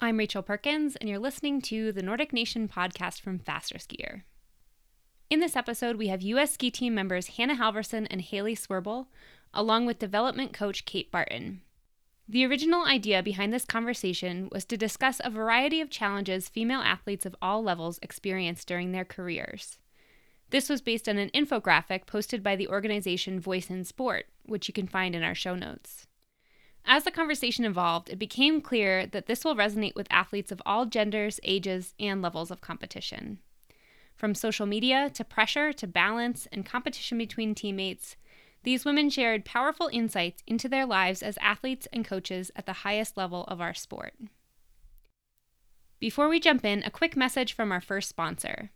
I'm Rachel Perkins, and you're listening to the Nordic Nation podcast from FasterSkier. In this episode, we have U.S. ski team members Hannah Halverson and Haley Swirbul, along with development coach Kate Barton. The original idea behind this conversation was to discuss a variety of challenges female athletes of all levels experience during their careers. This was based on an infographic posted by the organization Voice in Sport, which you can find in our show notes. As the conversation evolved, it became clear that this will resonate with athletes of all genders, ages, and levels of competition. From social media to pressure to balance and competition between teammates, these women shared powerful insights into their lives as athletes and coaches at the highest level of our sport. Before we jump in, a quick message from our first sponsor.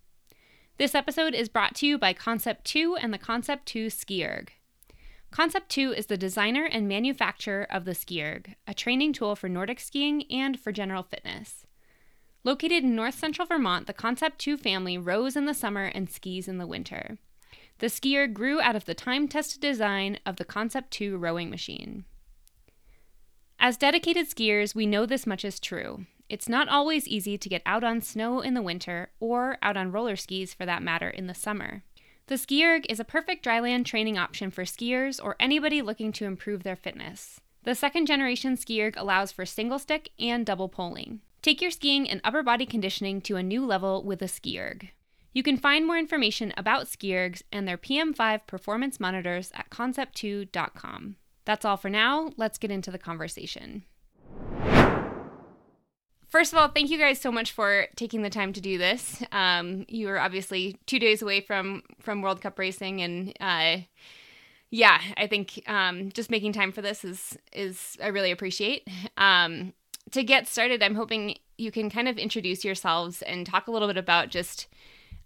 This episode is brought to you by Concept 2 and the Concept 2 Ski Erg. Concept 2 is the designer and manufacturer of the Ski Erg, a training tool for Nordic skiing and for general fitness. Located in north central Vermont, the Concept 2 family rows in the summer and skis in the winter. The Ski Erg grew out of the time tested design of the Concept 2 rowing machine. As dedicated skiers, we know this much is true. It's not always easy to get out on snow in the winter or out on roller skis for that matter in the summer. The Ski Erg is a perfect dryland training option for skiers or anybody looking to improve their fitness. The second generation Ski Erg allows for single stick and double poling. Take your skiing and upper body conditioning to a new level with a Ski Erg. You can find more information about Ski Ergs and their PM5 performance monitors at concept2.com. That's all for now. Let's get into the conversation. First of all, thank you guys so much for taking the time to do this. Um, you are obviously two days away from from World Cup racing, and uh, yeah, I think um, just making time for this is is I really appreciate. Um, to get started, I'm hoping you can kind of introduce yourselves and talk a little bit about just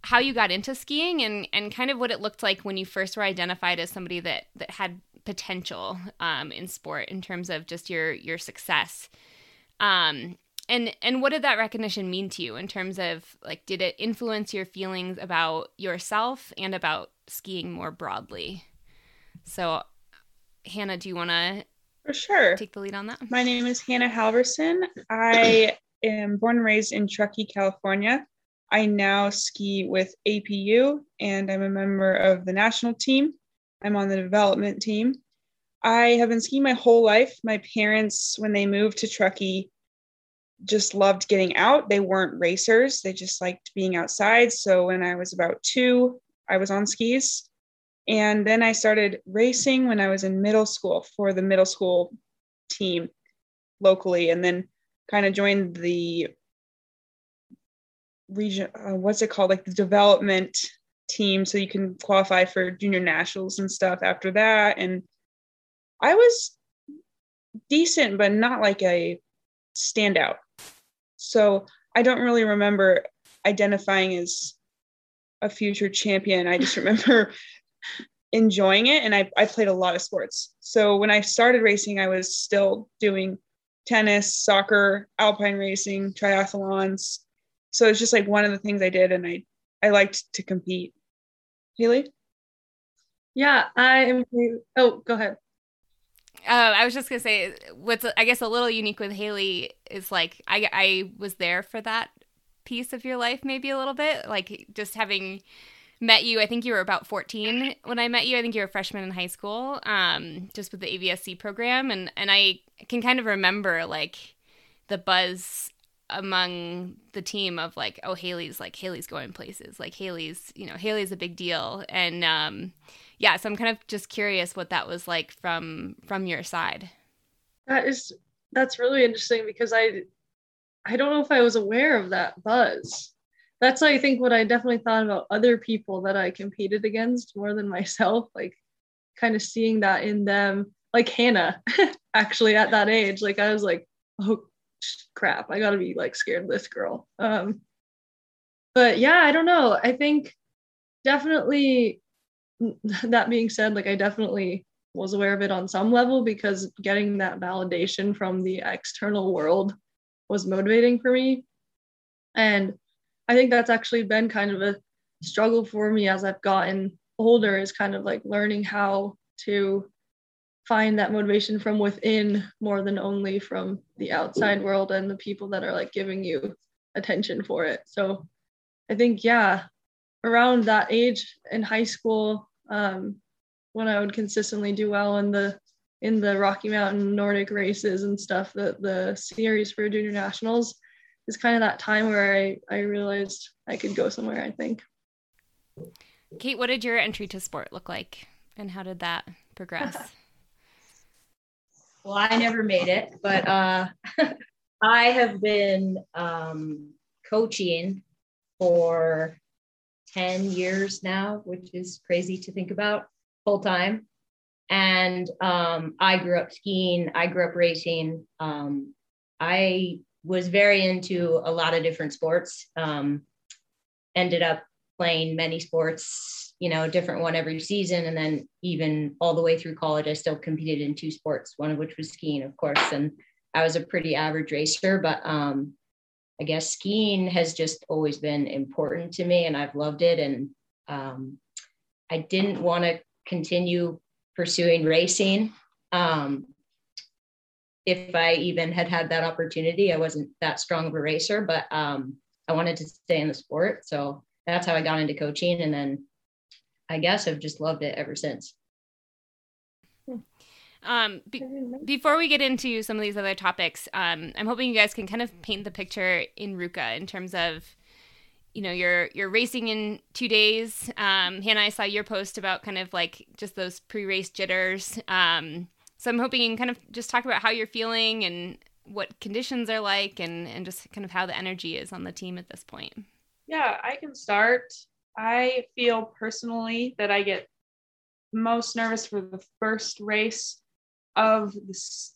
how you got into skiing and and kind of what it looked like when you first were identified as somebody that that had potential um, in sport in terms of just your your success. Um, and and what did that recognition mean to you in terms of like did it influence your feelings about yourself and about skiing more broadly? So, Hannah, do you want to for sure. Take the lead on that. My name is Hannah Halverson. I am born and raised in Truckee, California. I now ski with APU and I'm a member of the national team. I'm on the development team. I have been skiing my whole life. My parents, when they moved to Truckee, just loved getting out. They weren't racers, they just liked being outside. So when I was about two, I was on skis. And then I started racing when I was in middle school for the middle school team locally, and then kind of joined the region, uh, what's it called? Like the development team. So you can qualify for junior nationals and stuff after that. And I was decent, but not like a standout. So I don't really remember identifying as a future champion. I just remember enjoying it and I, I played a lot of sports. So when i started racing i was still doing tennis soccer alpine racing triathlons. So it's just like one of the things i did and i i liked to compete. Haley? Yeah i am oh go ahead uh, I was just gonna say what's I guess a little unique with Haley is like I I was there for that piece of your life maybe a little bit like just having met you. I think you were about 14 when I met you. I think you were a freshman in high school, um, just with the AVSC program, and and I can kind of remember like the buzz among the team of like, oh, Haley's like Haley's going places, like Haley's, you know, Haley's a big deal, and um, yeah. So I'm kind of just curious what that was like from from your side. That is that's really interesting because I I don't know if I was aware of that buzz that's I think what I definitely thought about other people that I competed against more than myself, like kind of seeing that in them, like Hannah, actually at that age, like I was like, oh crap, I gotta be like scared of this girl. Um, but yeah, I don't know. I think definitely that being said, like I definitely was aware of it on some level because getting that validation from the external world was motivating for me. And I think that's actually been kind of a struggle for me as I've gotten older is kind of like learning how to find that motivation from within more than only from the outside world and the people that are like giving you attention for it. So I think, yeah, around that age in high school, um, when I would consistently do well in the in the Rocky Mountain Nordic races and stuff, the the series for junior nationals is kind of that time where I, I realized I could go somewhere, I think. Kate, what did your entry to sport look like and how did that progress? well, I never made it, but uh, I have been um, coaching for 10 years now, which is crazy to think about full time. And um, I grew up skiing, I grew up racing. Um, I was very into a lot of different sports. Um, ended up playing many sports, you know, different one every season. And then even all the way through college, I still competed in two sports, one of which was skiing, of course. And I was a pretty average racer, but um, I guess skiing has just always been important to me and I've loved it. And um, I didn't want to continue pursuing racing. Um, if I even had had that opportunity, I wasn't that strong of a racer, but um, I wanted to stay in the sport. So that's how I got into coaching. And then I guess I've just loved it ever since. Um, be- before we get into some of these other topics, um, I'm hoping you guys can kind of paint the picture in Ruka in terms of, you know, you're you're racing in two days. Um, Hannah, I saw your post about kind of like just those pre-race jitters. Um, so I'm hoping you can kind of just talk about how you're feeling and what conditions are like, and and just kind of how the energy is on the team at this point. Yeah, I can start. I feel personally that I get most nervous for the first race of the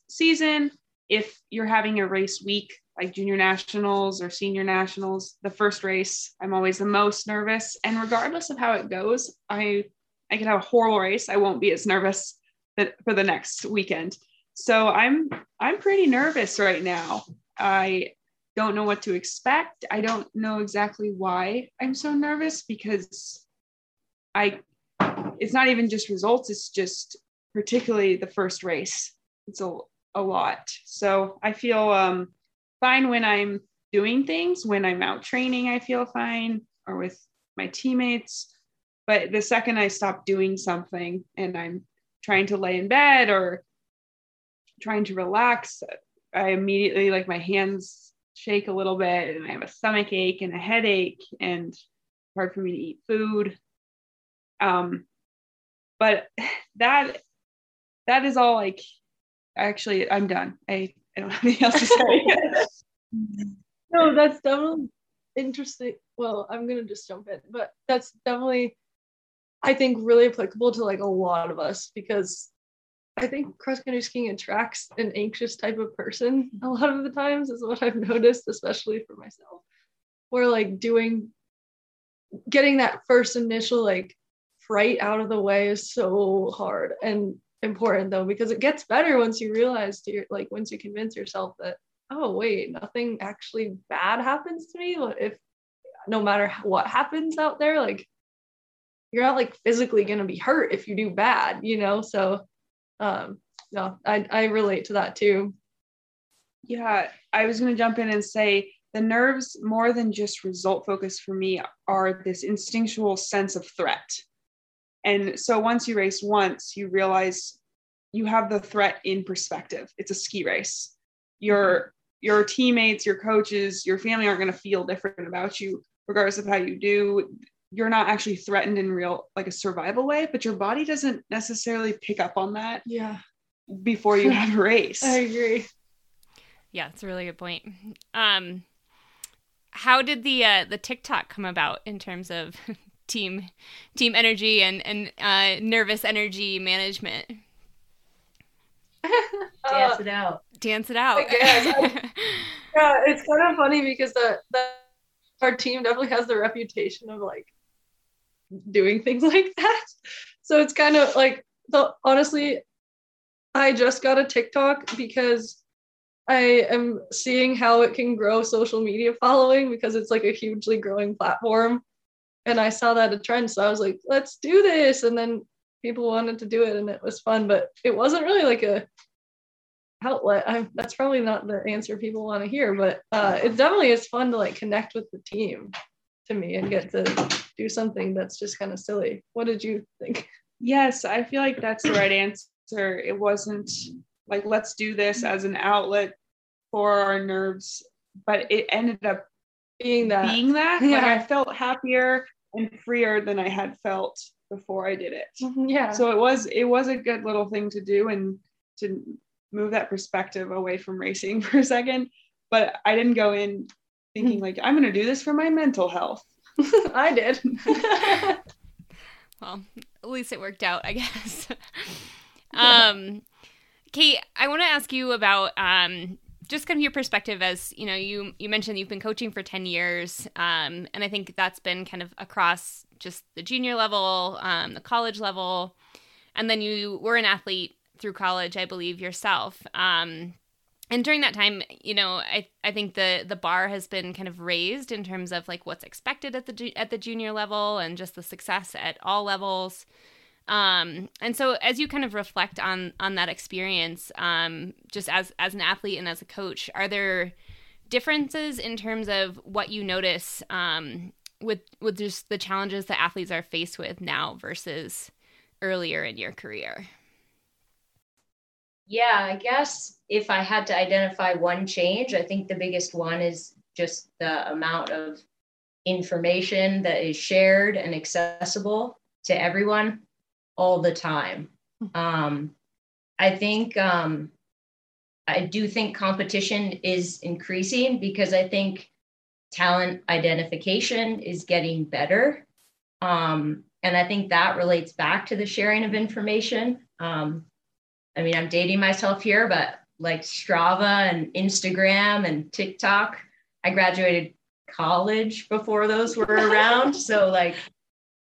season. If you're having a race week like junior nationals or senior nationals, the first race, I'm always the most nervous. And regardless of how it goes, I I can have a horrible race. I won't be as nervous for the next weekend. So I'm I'm pretty nervous right now. I don't know what to expect. I don't know exactly why I'm so nervous because I it's not even just results, it's just particularly the first race. It's a, a lot. So I feel um, fine when I'm doing things. When I'm out training, I feel fine or with my teammates. But the second I stop doing something and I'm trying to lay in bed or trying to relax, I immediately like my hands shake a little bit and I have a stomach ache and a headache and hard for me to eat food. Um, but that that is all like actually I'm done. I, I don't have anything else to say. no, that's definitely interesting. Well, I'm gonna just jump in, but that's definitely I think really applicable to like a lot of us because I think cross country skiing attracts an anxious type of person a lot of the times is what I've noticed, especially for myself. Where like doing getting that first initial like fright out of the way is so hard. And important though because it gets better once you realize to your like once you convince yourself that oh wait nothing actually bad happens to me. If no matter what happens out there like you're not like physically going to be hurt if you do bad you know? So um no i i relate to that too. Yeah i was going to jump in and say the nerves more than just result focus for me are this instinctual sense of threat and so once you race once, you realize you have the threat in perspective. It's a ski race. Your your teammates, your coaches, your family aren't going to feel different about you regardless of how you do. You're not actually threatened in real like a survival way, but your body doesn't necessarily pick up on that. Yeah. Before you have a race. I agree. Yeah, it's a really good point. Um how did the uh, the TikTok come about in terms of team team energy and and uh, nervous energy management. Dance it out. Dance it out. yeah, it's kind of funny because the, the our team definitely has the reputation of like doing things like that. So it's kind of like the honestly, I just got a TikTok because I am seeing how it can grow social media following because it's like a hugely growing platform and I saw that a trend. So I was like, let's do this. And then people wanted to do it and it was fun, but it wasn't really like a outlet. I'm, that's probably not the answer people want to hear, but uh, it definitely is fun to like connect with the team to me and get to do something that's just kind of silly. What did you think? Yes, I feel like that's the right answer. It wasn't like, let's do this as an outlet for our nerves, but it ended up Being that. being that. Like I felt happier and freer than I had felt before I did it. yeah. So it was it was a good little thing to do and to move that perspective away from racing for a second. But I didn't go in thinking like I'm gonna do this for my mental health. I did. Well, at least it worked out, I guess. um, Kate, I want to ask you about um, just kind of your perspective as you know you you mentioned you've been coaching for 10 years um, and i think that's been kind of across just the junior level um, the college level and then you were an athlete through college i believe yourself. Um, and during that time you know i i think the the bar has been kind of raised in terms of like what's expected at the at the junior level and just the success at all levels um, and so as you kind of reflect on on that experience um, just as as an athlete and as a coach are there differences in terms of what you notice um, with with just the challenges that athletes are faced with now versus earlier in your career? Yeah, I guess if I had to identify one change, I think the biggest one is just the amount of information that is shared and accessible to everyone all the time. Um, I think um, I do think competition is increasing because I think talent identification is getting better. Um, and I think that relates back to the sharing of information. Um, I mean, I'm dating myself here, but like Strava and Instagram and TikTok, I graduated college before those were around. so, like,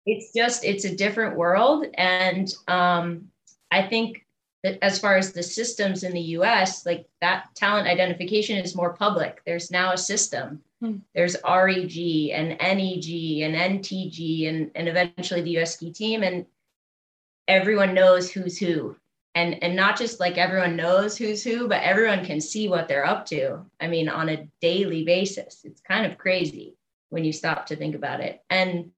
it's just, it's a different world. And um, I think that as far as the systems in the US, like that talent identification is more public. There's now a system. Hmm. There's REG and NEG and NTG and, and eventually the US ski team. And everyone knows who's who and and not just like everyone knows who's who but everyone can see what they're up to i mean on a daily basis it's kind of crazy when you stop to think about it and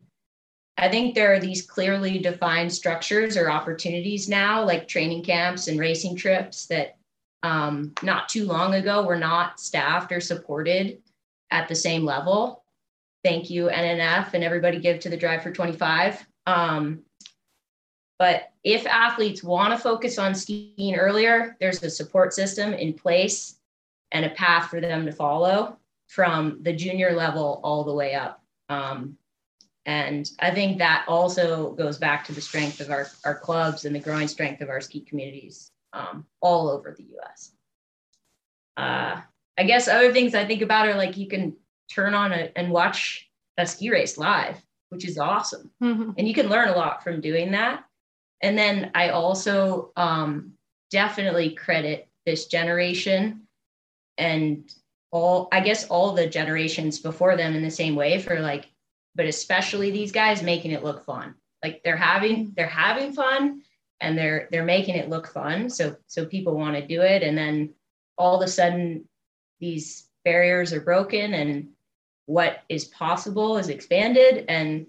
i think there are these clearly defined structures or opportunities now like training camps and racing trips that um, not too long ago were not staffed or supported at the same level thank you nnf and everybody give to the drive for 25 um, but if athletes want to focus on skiing earlier, there's a support system in place and a path for them to follow from the junior level all the way up. Um, and I think that also goes back to the strength of our, our clubs and the growing strength of our ski communities um, all over the US. Uh, I guess other things I think about are like you can turn on a, and watch a ski race live, which is awesome. And you can learn a lot from doing that. And then I also um, definitely credit this generation and all, I guess, all the generations before them in the same way for like, but especially these guys making it look fun. Like they're having, they're having fun and they're, they're making it look fun. So, so people want to do it. And then all of a sudden these barriers are broken and what is possible is expanded and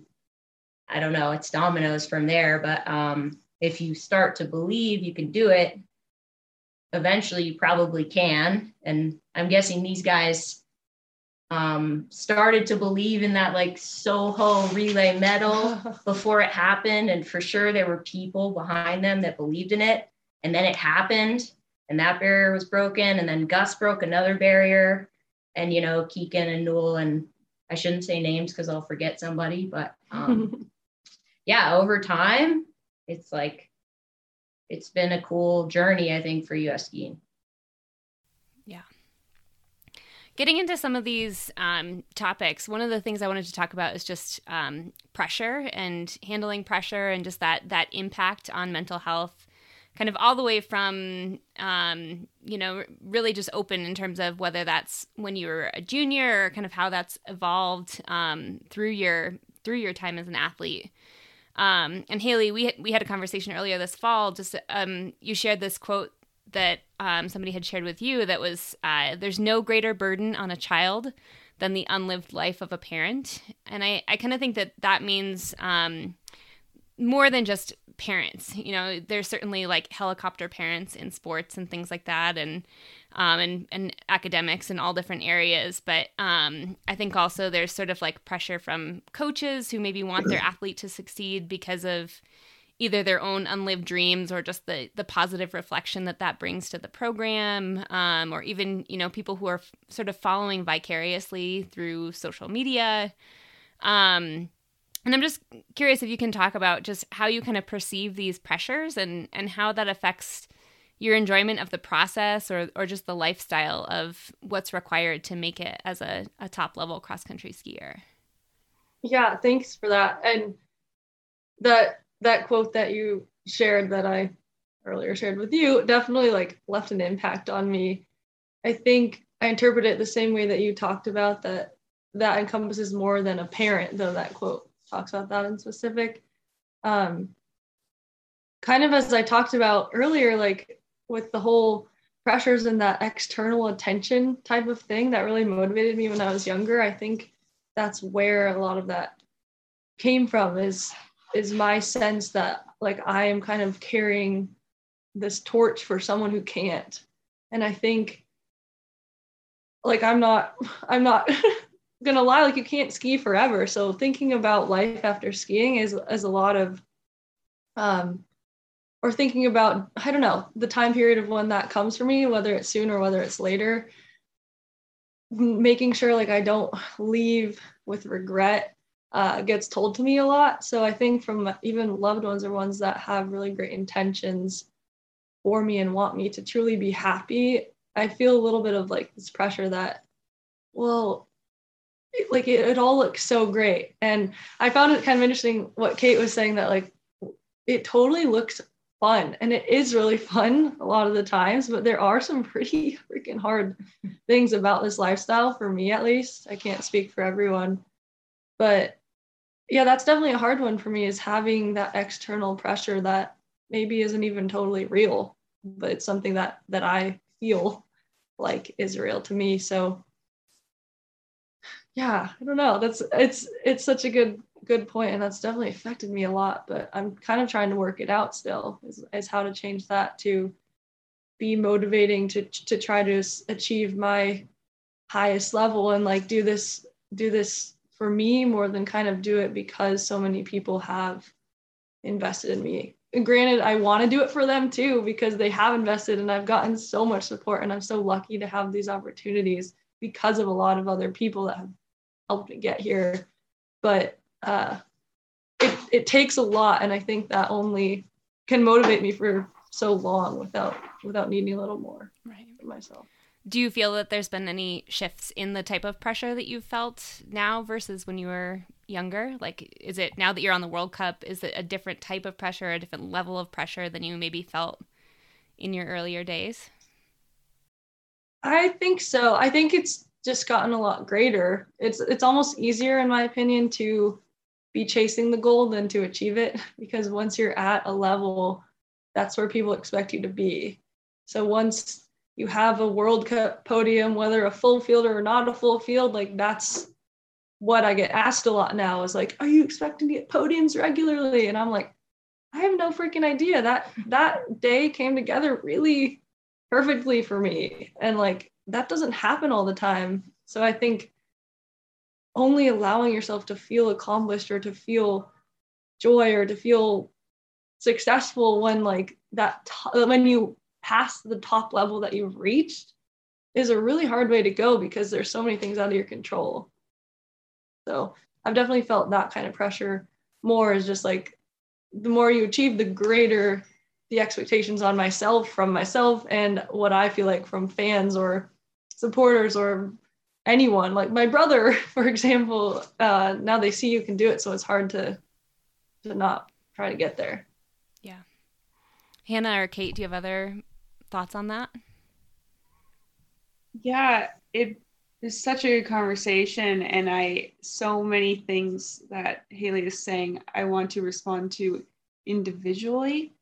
I don't know, it's dominoes from there. But um, if you start to believe you can do it, eventually you probably can. And I'm guessing these guys um, started to believe in that like Soho relay medal before it happened. And for sure, there were people behind them that believed in it. And then it happened, and that barrier was broken. And then Gus broke another barrier. And, you know, Kikkan and Newell, and I shouldn't say names because I'll forget somebody, but um, yeah, over time, it's like it's been a cool journey, I think, for US skiing. Getting into some of these um, topics, one of the things I wanted to talk about is just um, pressure and handling pressure and just that that impact on mental health, kind of all the way from um, you know really just open in terms of whether that's when you were a junior or kind of how that's evolved um, through your through your time as an athlete. Um, and Haley, we we had a conversation earlier this fall. Just um, you shared this quote that um, somebody had shared with you that was, uh, "There's no greater burden on a child than the unlived life of a parent," and I I kind of think that that means um, more than just parents. You know, there's certainly like helicopter parents in sports and things like that, and um, and and academics in all different areas. But um, I think also there's sort of like pressure from coaches who maybe want their athlete to succeed because of either their own unlived dreams or just the the positive reflection that that brings to the program um, or even you know people who are f- sort of following vicariously through social media um, and i'm just curious if you can talk about just how you kind of perceive these pressures and and how that affects your enjoyment of the process or, or just the lifestyle of what's required to make it as a, a top level cross country skier. Yeah, thanks for that. And that that quote that you shared that I earlier shared with you definitely like left an impact on me. I think I interpret it the same way that you talked about that that encompasses more than a parent, though that quote talks about that in specific. Um, kind of as I talked about earlier, like with the whole pressures and that external attention type of thing that really motivated me when I was younger. I think that's where a lot of that came from is is my sense that like I am kind of carrying this torch for someone who can't. And I think like I'm not I'm not gonna lie, like you can't ski forever. So thinking about life after skiing is is a lot of um or thinking about i don't know the time period of when that comes for me whether it's soon or whether it's later making sure like i don't leave with regret uh, gets told to me a lot. So i think from even loved ones or ones that have really great intentions for me and want me to truly be happy i feel a little bit of like this pressure that well like it, it all looks so great. And i found it kind of interesting what kate was saying that like it totally looks fun. And it is really fun a lot of the times but there are some pretty freaking hard things about this lifestyle for me at least. I can't speak for everyone. But yeah that's definitely a hard one for me is having that external pressure that maybe isn't even totally real but it's something that that i feel like is real to me. So yeah i don't know. That's it's it's such a good good point and that's definitely affected me a lot but i'm kind of trying to work it out still is, is how to change that to be motivating to to try to achieve my highest level and like do this do this for me more than kind of do it because so many people have invested in me. And granted i want to do it for them too because they have invested and i've gotten so much support and i'm so lucky to have these opportunities because of a lot of other people that have helped me get here. But uh, it, it takes a lot and i think that only can motivate me for so long without without needing a little more right. for myself do you feel that there's been any shifts in the type of pressure that you've felt now versus when you were younger? Like is it now that you're on the world cup is it a different type of pressure a different level of pressure than you maybe felt in your earlier days? I think so. I think it's just gotten a lot greater. It's it's almost easier in my opinion to be chasing the goal than to achieve it because once you're at a level that's where people expect you to be. So once you have a world cup podium whether a full field or not a full field like that's what i get asked a lot now is like are you expecting to get podiums regularly? And i'm like i have no freaking idea. That that day came together really perfectly for me. And like that doesn't happen all the time. So i think only allowing yourself to feel accomplished or to feel joy or to feel successful when like that t- when you pass the top level that you've reached is a really hard way to go because there's so many things out of your control. So i've definitely felt that kind of pressure more is just like the more you achieve the greater the expectations on myself from myself and what i feel like from fans or supporters or anyone. Like my brother for example uh, now they see you can do it so it's hard to to not try to get there. Yeah. Hannah or kate do you have other thoughts on that yeah It's such a good conversation, and I so many things that Haley is saying I want to respond to individually,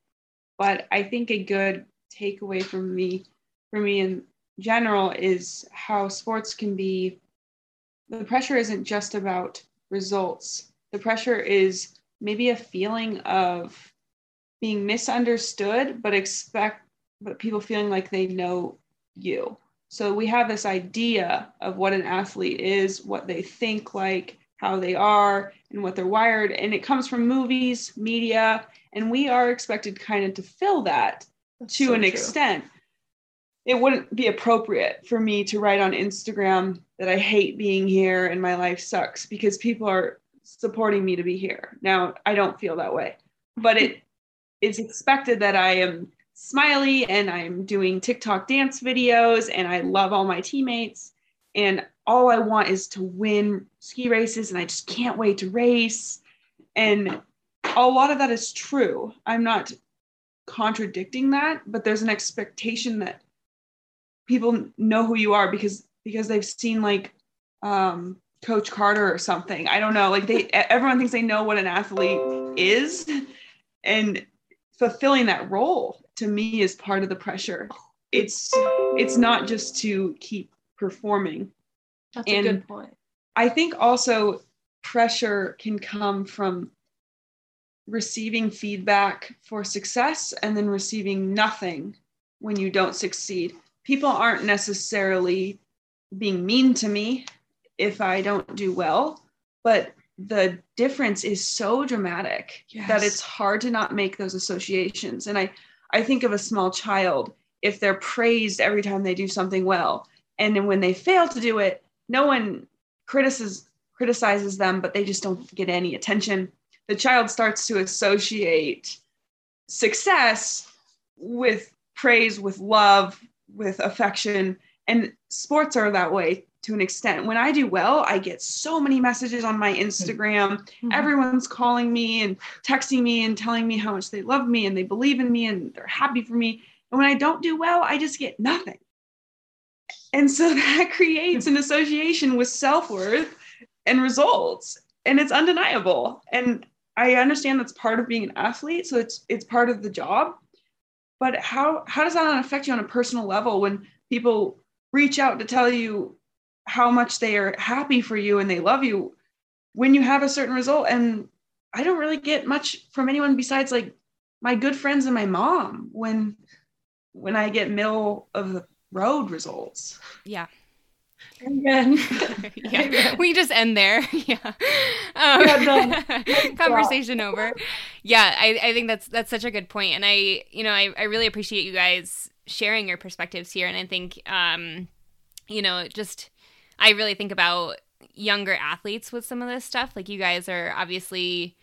but I think a good takeaway from me, for me in general, is how sports can be. The pressure isn't just about results. The pressure is maybe a feeling of being misunderstood, but expect, but people feeling like they know you so we have this idea of what an athlete is, what they think like, how they are, and what they're wired. And it comes from movies, media, and we are expected kind of to fill that That's to so an true. extent. It wouldn't be appropriate for me to write on Instagram that I hate being here and my life sucks because people are supporting me to be here. Now, I don't feel that way, but it is expected that I am smiley and I'm doing TikTok dance videos and I love all my teammates. And all I want is to win ski races and I just can't wait to race. And a lot of that is true. I'm not contradicting that, but there's an expectation that people know who you are because because they've seen like um, Coach Carter or something. I don't know. Like they everyone thinks they know what an athlete is. And fulfilling that role to me is part of the pressure. It's it's not just to keep performing. That's and a good point. I think also pressure can come from receiving feedback for success and then receiving nothing when you don't succeed. People aren't necessarily being mean to me if i don't do well but the difference is so dramatic yes. that it's hard to not make those associations. And i i think of a small child if they're praised every time they do something well and then when they fail to do it no one criticizes criticizes them but they just don't get any attention. The child starts to associate success with praise with love with affection and sports are that way to an extent. When I do well, I get so many messages on my Instagram. Mm-hmm. Everyone's calling me and texting me and telling me how much they love me and they believe in me and they're happy for me. And when I don't do well, I just get nothing. And so that creates an association with self worth and results. And it's undeniable. And I understand that's part of being an athlete. So it's it's part of the job. But how how does that affect you on a personal level when people reach out to tell you how much they are happy for you and they love you when you have a certain result. And i don't really get much from anyone besides like my good friends and my mom when when i get middle of the road results. Yeah. Again. yeah, we just end there. Yeah, um, yeah conversation over. Yeah, I, I think that's that's such a good point, and I you know I, I really appreciate you guys sharing your perspectives here, and I think um you know just I really think about younger athletes with some of this stuff. Like you guys are obviously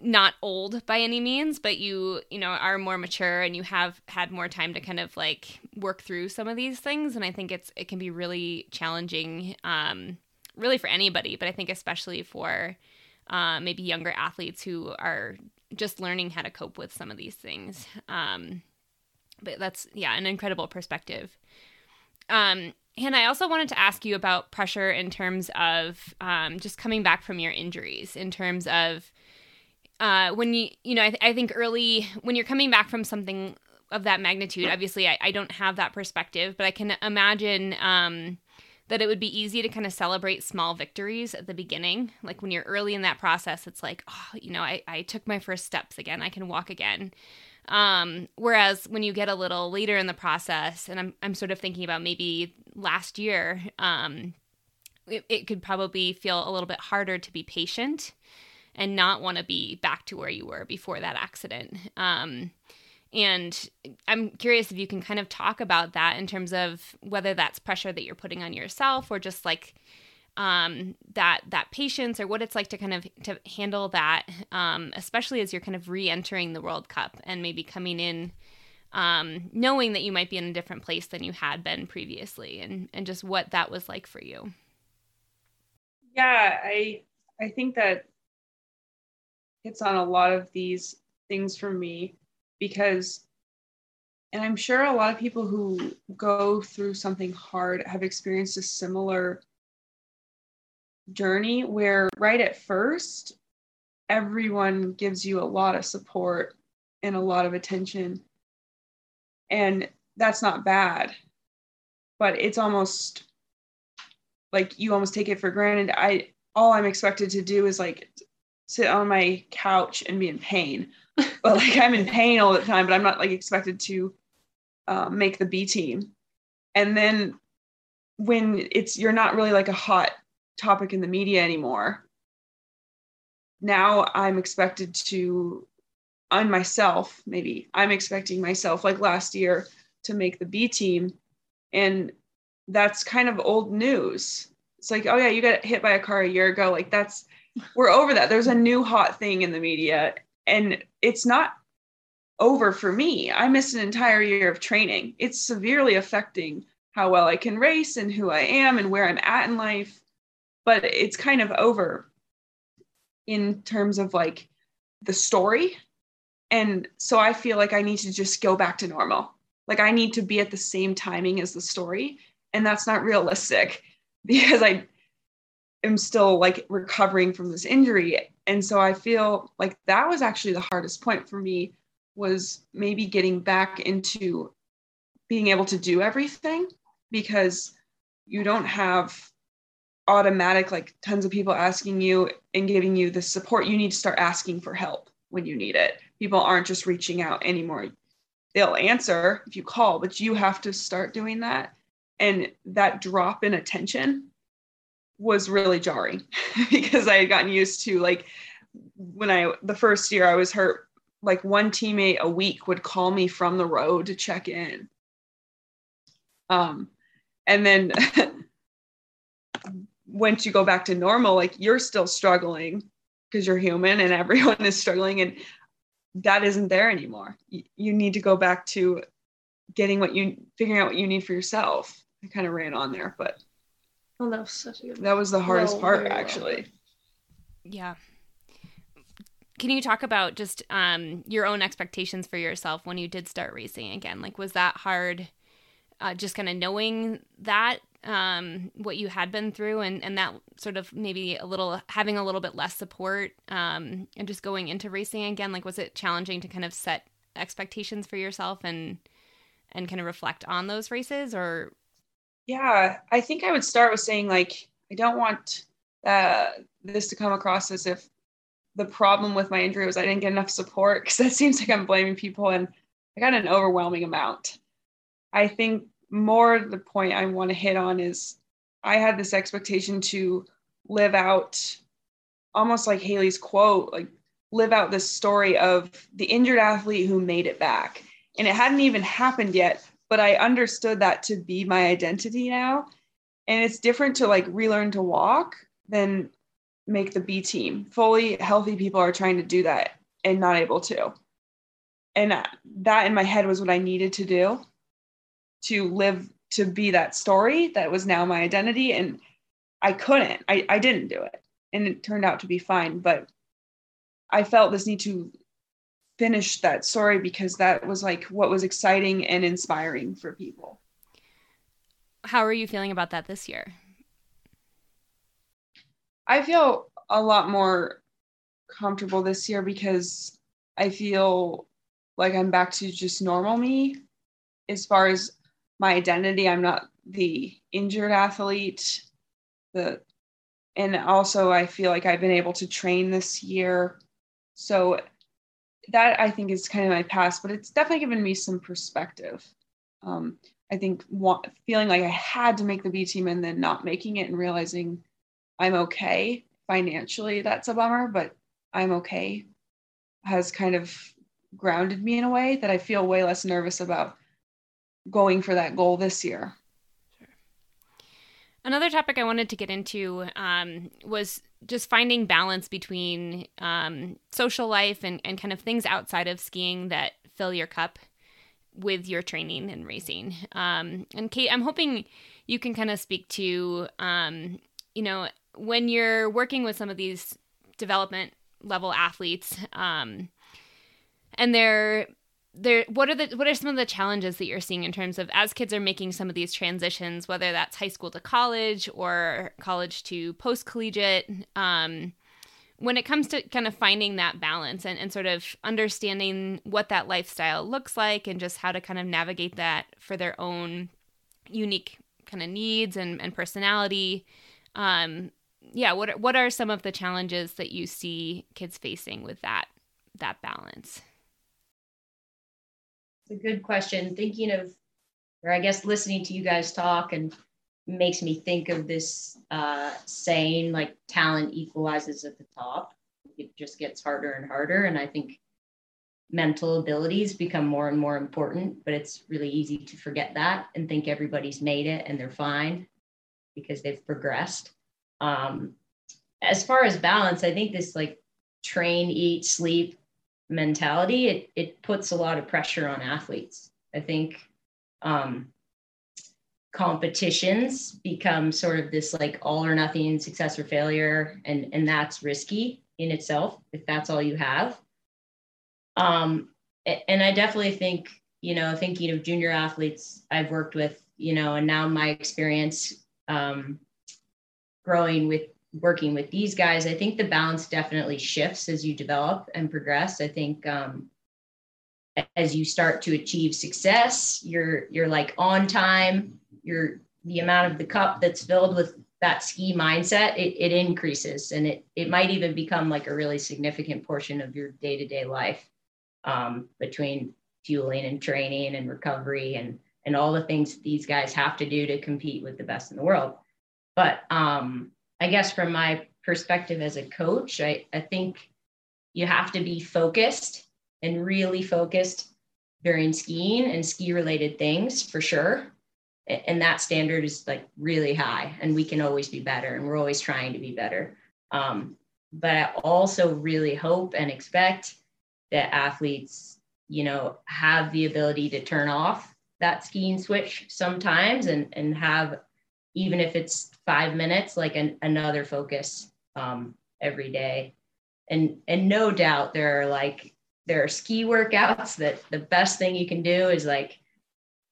not old by any means, but you, you know, are more mature and you have had more time to kind of like work through some of these things. And I think it's it can be really challenging, um, really for anybody, but I think especially for uh, maybe younger athletes who are just learning how to cope with some of these things. Um, but that's yeah, an incredible perspective. Um, and I also wanted to ask you about pressure in terms of um, just coming back from your injuries, in terms of uh, when you, you know, I, th- I, think early when you're coming back from something of that magnitude, obviously I, I don't have that perspective, but I can imagine um, that it would be easy to kind of celebrate small victories at the beginning. Like when you're early in that process, it's like, oh, you know, I, I took my first steps again, I can walk again. Um, whereas when you get a little later in the process, and I'm, I'm sort of thinking about maybe last year, um, it, it could probably feel a little bit harder to be patient and not want to be back to where you were before that accident. Um, and I'm curious if you can kind of talk about that in terms of whether that's pressure that you're putting on yourself or just like um, that that patience or what it's like to kind of to handle that, um, especially as you're kind of re-entering the World Cup and maybe coming in um, knowing that you might be in a different place than you had been previously, and and just what that was like for you. Yeah, I I think that hits on a lot of these things for me because and I'm sure a lot of people who go through something hard have experienced a similar journey where right at first everyone gives you a lot of support and a lot of attention. And that's not bad but it's almost like you almost take it for granted. I all i'm expected to do is like sit on my couch and be in pain. But like i'm in pain all the time but i'm not like expected to um, make the b team. And then when it's you're not really like a hot topic in the media anymore. Now i'm expected to on myself maybe i'm expecting myself like last year to make the b team. And that's kind of old news. It's like oh yeah you got hit by a car a year ago. Like that's we're over that. There's a new hot thing in the media. And it's not over for me. I missed an entire year of training. It's severely affecting how well I can race and who I am and where I'm at in life. But it's kind of over in terms of like the story. And so I feel like I need to just go back to normal. Like I need to be at the same timing as the story. And that's not realistic because I am still like recovering from this injury. And so I feel like that was actually the hardest point for me was maybe getting back into being able to do everything because you don't have automatic like tons of people asking you and giving you the support you need to start asking for help when you need it. People aren't just reaching out anymore. They'll answer if you call but you have to start doing that. And that drop in attention was really jarring because i had gotten used to like when i the first year i was hurt like one teammate a week would call me from the road to check in. Um and then once you go back to normal like you're still struggling because you're human and everyone is struggling and that isn't there anymore. You, need to go back to getting what you figuring out what you need for yourself. I kind of ran on there but oh that was such a good that was the hardest well, part actually. Well. yeah. Can you talk about just um, your own expectations for yourself when you did start racing again? Like was that hard uh, just kind of knowing that um, what you had been through and, and that sort of maybe a little having a little bit less support um, and just going into racing again like was it challenging to kind of set expectations for yourself and and kind of reflect on those races or? Yeah i think i would start with saying like i don't want uh, this to come across as if the problem with my injury was i didn't get enough support because that seems like i'm blaming people and i got an overwhelming amount. I think more the point I want to hit on is I had this expectation to live out almost like Haley's quote, like live out this story of the injured athlete who made it back. And it hadn't even happened yet, but I understood that to be my identity now. And it's different to like relearn to walk than make the B team. Fully healthy people are trying to do that and not able to. And that in my head was what I needed to do to live to be that story that was now my identity. And i couldn't i, I didn't do it. And it turned out to be fine but i felt this need to finish that story because that was like what was exciting and inspiring for people. How are you feeling about that this year? I feel a lot more comfortable this year because i feel like i'm back to just normal me as far as my identity. I'm not the injured athlete. The and also I feel like I've been able to train this year. So that I think is kind of my past, but it's definitely given me some perspective. Um, I think feeling like I had to make the B team and then not making it and realizing I'm okay financially, that's a bummer, but I'm okay has kind of grounded me in a way that I feel way less nervous about going for that goal this year. Another topic I wanted to get into um, was just finding balance between um, social life and, and kind of things outside of skiing that fill your cup with your training and racing. Um, and Kate, I'm hoping you can kind of speak to, um, you know, when you're working with some of these development level athletes um, and they're there what are the what are some of the challenges that you're seeing in terms of as kids are making some of these transitions whether that's high school to college or college to post collegiate um, when it comes to kind of finding that balance and, and sort of understanding what that lifestyle looks like and just how to kind of navigate that for their own unique kind of needs and, and personality um, yeah what what are some of the challenges that you see kids facing with that that balance it's a good question. Thinking of, or I guess listening to you guys talk and makes me think of this uh, saying like talent equalizes at the top. It just gets harder and harder. And I think mental abilities become more and more important, but it's really easy to forget that and think everybody's made it and they're fine because they've progressed. Um, as far as balance, I think this like train, eat, sleep, mentality, it, it puts a lot of pressure on athletes. I think um, competitions become sort of this like all or nothing success or failure, and, and that's risky in itself if that's all you have. Um, and I definitely think, you know, thinking of junior athletes I've worked with, you know, and now my experience um, growing with working with these guys, I think the balance definitely shifts as you develop and progress. I think um, as you start to achieve success, you're you're like on time. You're the amount of the cup that's filled with that ski mindset, it, it increases, and it it might even become like a really significant portion of your day to day life um, between fueling and training and recovery and and all the things these guys have to do to compete with the best in the world. But um, I guess from my perspective as a coach, I, I think you have to be focused and really focused during skiing and ski related things for sure. And that standard is like really high, and we can always be better, and we're always trying to be better. Um, but I also really hope and expect that athletes, you know, have the ability to turn off that skiing switch sometimes and and have even if it's five minutes, like an, another focus um, every day. And and no doubt there are like there are ski workouts that the best thing you can do is like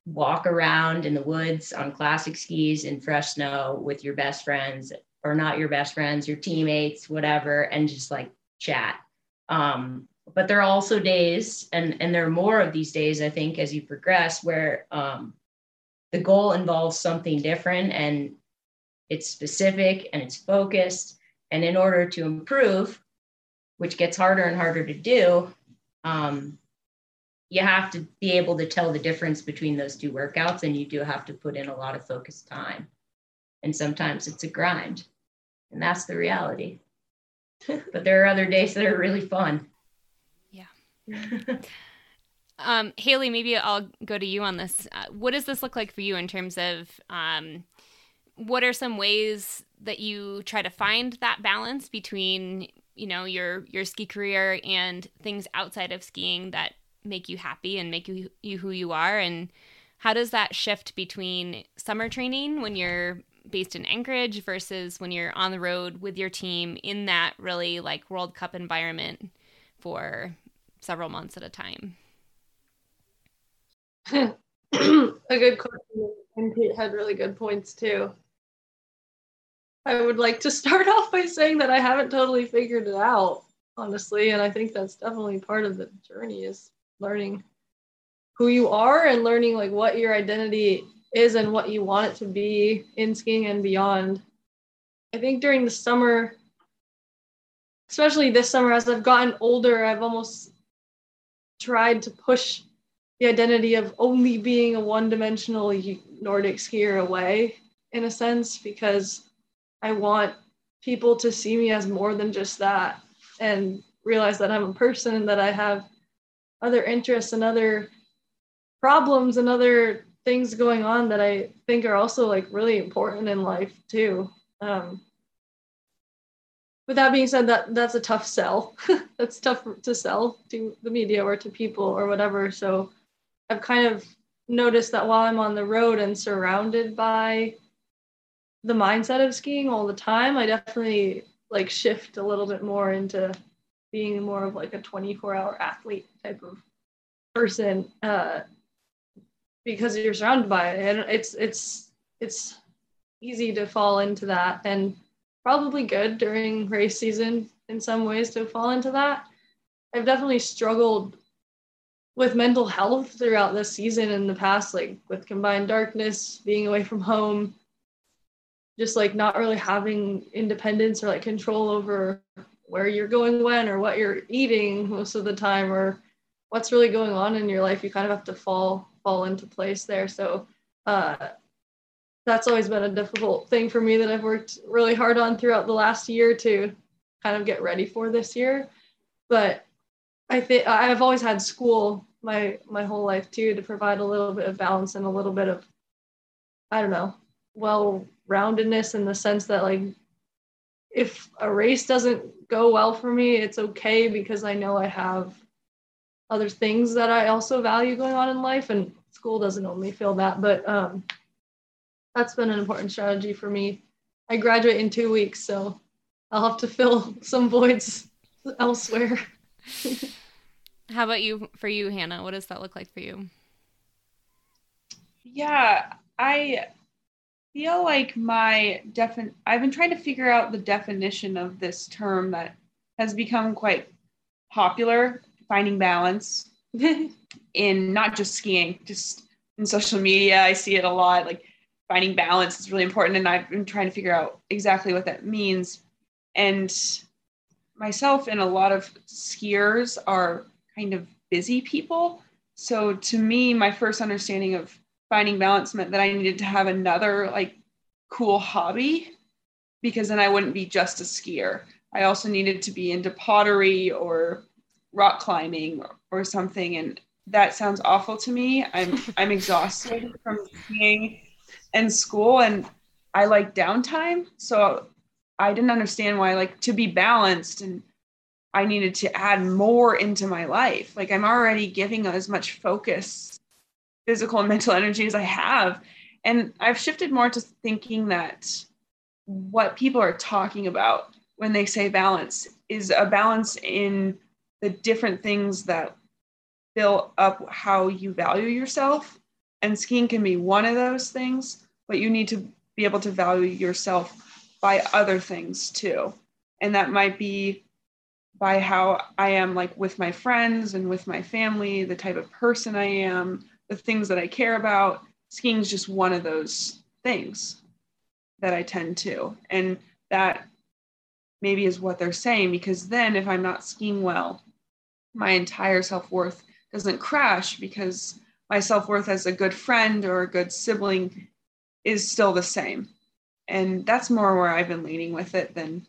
walk around in the woods on classic skis in fresh snow with your best friends or not your best friends, your teammates, whatever, and just like chat. Um, but there are also days, and and there are more of these days, I think, as you progress, where um, the goal involves something different and it's specific and it's focused. And in order to improve, which gets harder and harder to do, um, you have to be able to tell the difference between those two workouts, and you do have to put in a lot of focused time. And sometimes it's a grind, and that's the reality. but there are other days that are really fun. Yeah. Um, Hailey, maybe I'll go to you on this. Uh, what does this look like for you in terms of um, what are some ways that you try to find that balance between you know your your ski career and things outside of skiing that make you happy and make you, you who you are and how does that shift between summer training when you're based in Anchorage versus when you're on the road with your team in that really like World Cup environment for several months at a time? a good question. And Pete had really good points too. I would like to start off by saying that I haven't totally figured it out, honestly. And I think that's definitely part of the journey is learning who you are and learning like what your identity is and what you want it to be in skiing and beyond. I think during the summer, especially this summer, as I've gotten older, I've almost tried to push the identity of only being a one-dimensional Nordic skier away in a sense because I want people to see me as more than just that and realize that I'm a person and that I have other interests and other problems and other things going on that I think are also like really important in life too. Um, with that being said, that that's a tough sell. that's tough to sell to the media or to people or whatever. So I've kind of noticed that while I'm on the road and surrounded by the mindset of skiing all the time, I definitely like shift a little bit more into being more of like a 24 hour athlete type of person uh, because you're surrounded by it, and it's it's it's easy to fall into that, and probably good during race season in some ways to fall into that. I've definitely struggled with mental health throughout this season and the past, like with combined darkness, being away from home, just like not really having independence or like control over where you're going when or what you're eating most of the time or what's really going on in your life you kind of have to fall fall into place there. So uh, that's always been a difficult thing for me that i've worked really hard on throughout the last year to kind of get ready for this year. But i think i've always had school my my whole life too to provide a little bit of balance and a little bit of i don't know well roundedness in the sense that like if a race doesn't go well for me, it's okay because I know I have other things that I also value going on in life, and school doesn't only feel that. But um, that's been an important strategy for me. I graduate in two weeks, so I'll have to fill some voids elsewhere. How about you for you, Hannah? What does that look like for you? Yeah, I feel like my defin I've been trying to figure out the definition of this term that has become quite popular, finding balance in not just skiing, just in social media. I see it a lot. Like finding balance is really important. And I've been trying to figure out exactly what that means. And myself and a lot of skiers are kind of busy people. So to me, my first understanding of finding balance meant that I needed to have another like cool hobby because then I wouldn't be just a skier. I also needed to be into pottery or rock climbing or, something and that sounds awful to me. I'm I'm exhausted from skiing and school and I like downtime. So I didn't understand why like to be balanced and I needed to add more into my life. Like I'm already giving as much focus physical and mental energy as I have. And I've shifted more to thinking that what people are talking about when they say balance is a balance in the different things that fill up how you value yourself. And skiing can be one of those things, but you need to be able to value yourself by other things too. And that might be by how I am like with my friends and with my family, the type of person I am, the things that I care about. Skiing is just one of those things that I tend to. And that maybe is what they're saying because then if I'm not skiing well, my entire self worth doesn't crash because my self worth as a good friend or a good sibling is still the same. And that's more where I've been leaning with it than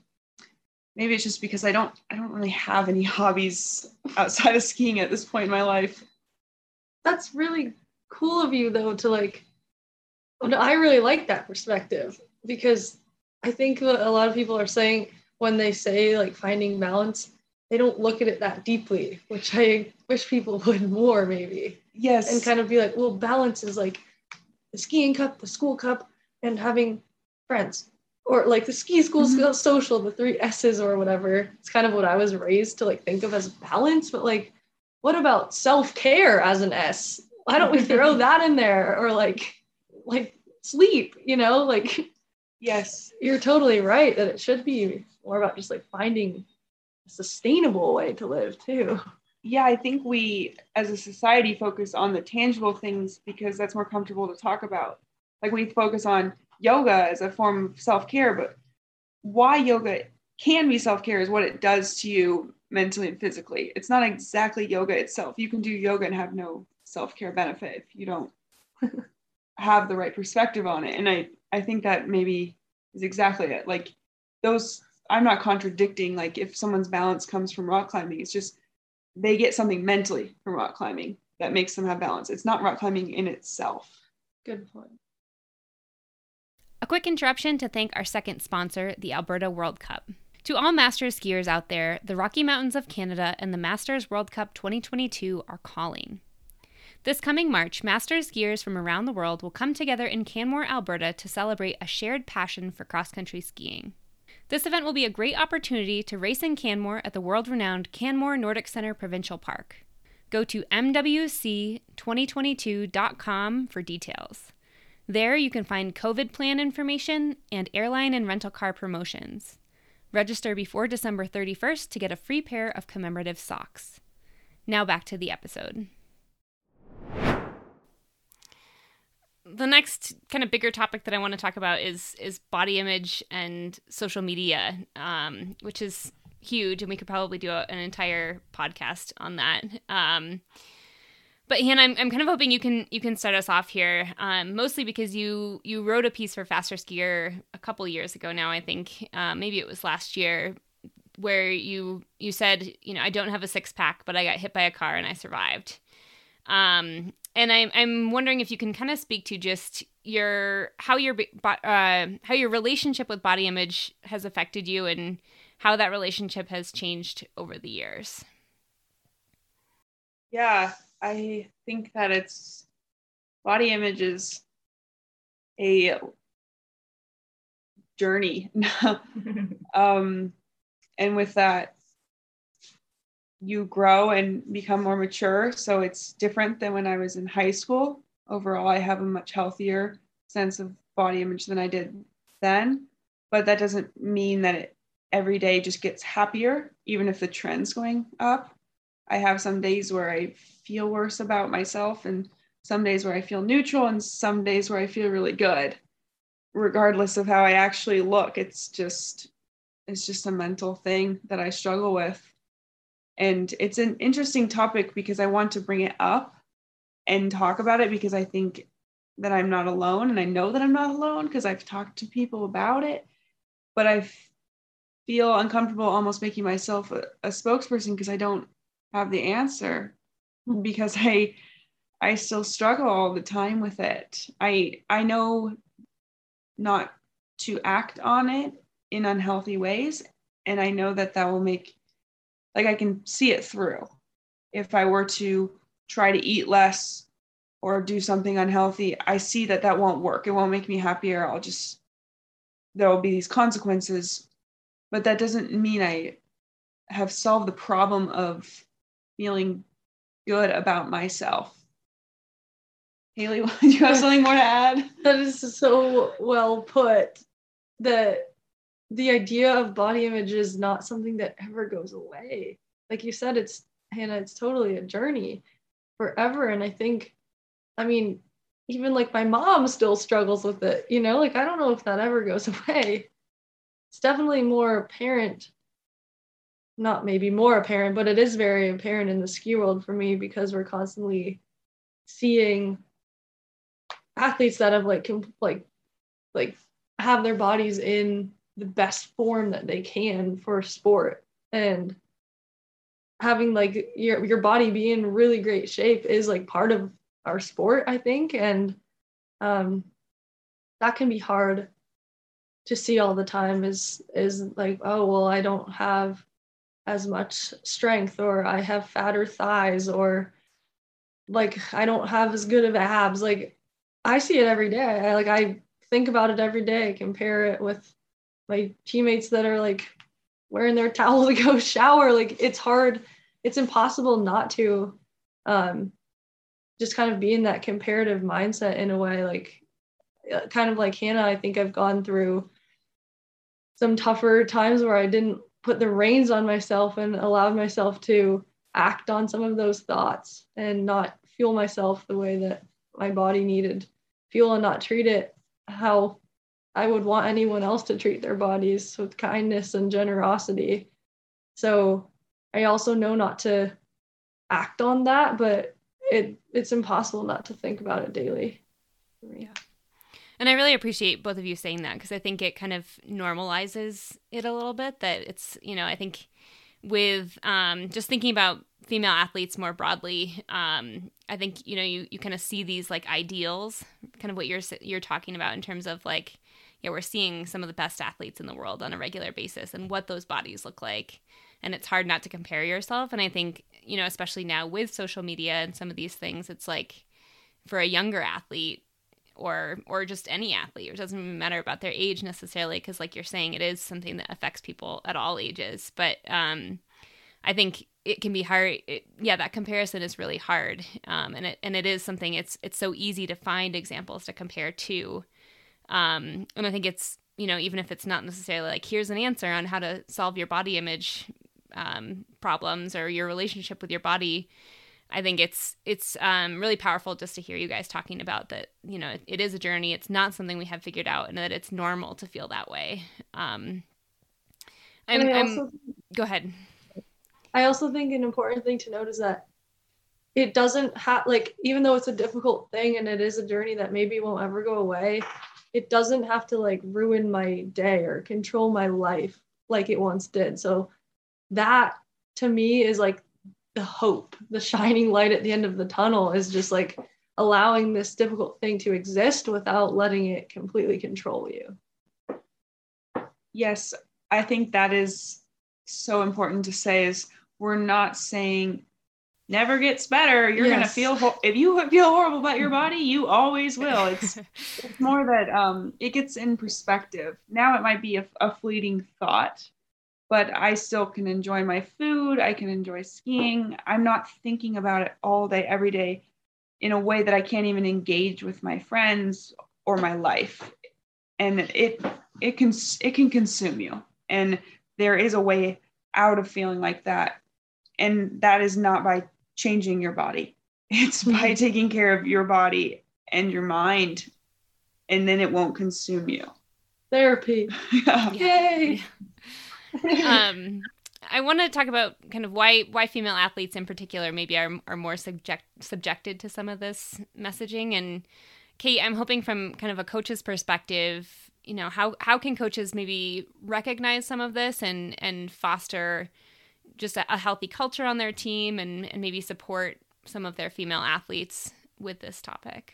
maybe it's just because I don't I don't really have any hobbies outside of skiing at this point in my life that's really cool of you though to like oh, I really like that perspective because I think a lot of people are saying when they say like finding balance, they don't look at it that deeply, which I wish people would more maybe. Yes. And kind of be like, well, balance is like the skiing cup, the school cup, and having friends. Or like the ski school mm-hmm. social, the three S's or whatever. It's kind of what I was raised to like think of as balance, but like what about self-care as an S? Why don't we throw that in there? Or like like sleep, you know, like yes, you're totally right that it should be more about just like finding a sustainable way to live too. Yeah, I think we as a society focus on the tangible things because that's more comfortable to talk about. Like we focus on yoga as a form of self-care, but why yoga can be self-care is what it does to you mentally and physically. It's not exactly yoga itself. You can do yoga and have no self care benefit if you don't have the right perspective on it. And I, I think that maybe is exactly it. Like those, I'm not contradicting, like if someone's balance comes from rock climbing, it's just they get something mentally from rock climbing that makes them have balance. It's not rock climbing in itself. Good point. A quick interruption to thank our second sponsor, the Alberta World Cup. To all Masters skiers out there, the Rocky Mountains of Canada and the Masters World Cup 2022 are calling. This coming March, Masters skiers from around the world will come together in Canmore, Alberta to celebrate a shared passion for cross country skiing. This event will be a great opportunity to race in Canmore at the world renowned Canmore Nordic Center Provincial Park. Go to mwc2022.com for details. There you can find COVID plan information and airline and rental car promotions. Register before December 31st to get a free pair of commemorative socks. Now back to the episode. The next kind of bigger topic that I want to talk about is is body image and social media, um, which is huge, and we could probably do a, an entire podcast on that. Um, but Hannah, I'm, I'm kind of hoping you can you can start us off here, um, mostly because you you wrote a piece for FasterSkier a couple years ago now. I think uh, maybe it was last year, where you you said you know I don't have a six pack, but I got hit by a car and I survived. Um, and I'm I'm wondering if you can kind of speak to just your how your uh, how your relationship with body image has affected you and how that relationship has changed over the years. Yeah, I think that it's body image is a journey. um, and with that, you grow and become more mature. So it's different than when I was in high school. Overall, I have a much healthier sense of body image than I did then. But that doesn't mean that it every day just gets happier, even if the trend's going up. I have some days where I feel worse about myself, and some days where I feel neutral, and some days where I feel really good. Regardless of how I actually look, it's just it's just a mental thing that I struggle with. And it's an interesting topic because I want to bring it up and talk about it because I think that I'm not alone and I know that I'm not alone because I've talked to people about it. But I feel uncomfortable almost making myself a, a spokesperson because I don't have the answer hmm. because I I still struggle all the time with it. I I know not to act on it in unhealthy ways and I know that that will make like I can see it through. If I were to try to eat less or do something unhealthy, I see that that won't work. It won't make me happier. I'll just there will be these consequences, but that doesn't mean I have solved the problem of feeling good about myself. Hailey, do you have something more to add? That is so well put. That the idea of body image is not something that ever goes away. Like you said, it's Hannah, it's totally a journey forever. And I think, I mean, even like my mom still struggles with it, you know, like I don't know if that ever goes away. It's definitely more apparent not maybe more apparent, but it is very apparent in the ski world for me because we're constantly seeing athletes that have like like like have their bodies in the best form that they can for sport. And having like your your body be in really great shape is like part of our sport i think. And um that can be hard to see all the time is is like oh well i don't have as much strength or I have fatter thighs or like I don't have as good of abs. Like I see it every day. I like I think about it every day, compare it with my teammates that are like wearing their towel to go shower. Like it's hard, it's impossible not to um just kind of be in that comparative mindset in a way like uh, kind of like Hannah, I think I've gone through some tougher times where I didn't put the reins on myself and allowed myself to act on some of those thoughts and not fuel myself the way that my body needed fuel and not treat it how I would want anyone else to treat their bodies with kindness and generosity. So I also know not to act on that, but it it's impossible not to think about it daily. Yeah. And I really appreciate both of you saying that because I think it kind of normalizes it a little bit. That it's, you know, I think with um, just thinking about female athletes more broadly, um, I think you know you you kind of see these like ideals, kind of what you're you're talking about in terms of like, yeah, we're seeing some of the best athletes in the world on a regular basis and what those bodies look like, and it's hard not to compare yourself. And I think you know, especially now with social media and some of these things, it's like for a younger athlete or or just any athlete. It doesn't even matter about their age necessarily, because like you're saying, it is something that affects people at all ages. But um, I think it can be hard. It, yeah, that comparison is really hard, um, and it and it is something. It's it's so easy to find examples to compare to, um, and I think it's you know even if it's not necessarily like here's an answer on how to solve your body image um, problems or your relationship with your body. I think it's it's um, really powerful just to hear you guys talking about that. You know, it, is a journey. It's not something we have figured out, and that it's normal to feel that way. Um, I'm, I'm, go ahead. I also think an important thing to note is that it doesn't have like even though it's a difficult thing and it is a journey that maybe won't ever go away, it doesn't have to like ruin my day or control my life like it once did. So that to me is like the hope, the shining light at the end of the tunnel is just like allowing this difficult thing to exist without letting it completely control you. Yes, I think that is so important to say is we're not saying never gets better. You're yes. gonna feel ho- if you feel horrible about your body, you always will. It's it's more that um, it gets in perspective. Now it might be a, a fleeting thought, but I still can enjoy my food. I can enjoy skiing. I'm not thinking about it all day, every day, in a way that I can't even engage with my friends or my life. And it it can it can consume you. And there is a way out of feeling like that and that is not by changing your body it's by mm-hmm. taking care of your body and your mind and then it won't consume you therapy yeah. yay um I want to talk about kind of why why female athletes in particular maybe are are more subject subjected to some of this messaging and Kate, I'm hoping from kind of a coach's perspective, you know, how how can coaches maybe recognize some of this and and foster just a, a healthy culture on their team and, and maybe support some of their female athletes with this topic?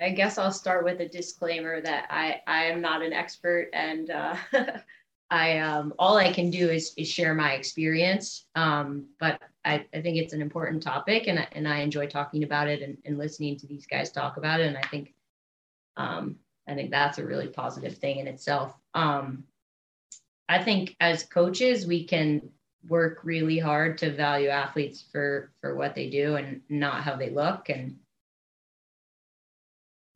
I guess I'll start with a disclaimer that I, I am not an expert and uh, I um, all I can do is, is share my experience. Um, but I, I think it's an important topic and I, and I enjoy talking about it and, and listening to these guys talk about it. And I think um, I think that's a really positive thing in itself. Um, I think as coaches, we can work really hard to value athletes for for what they do and not how they look and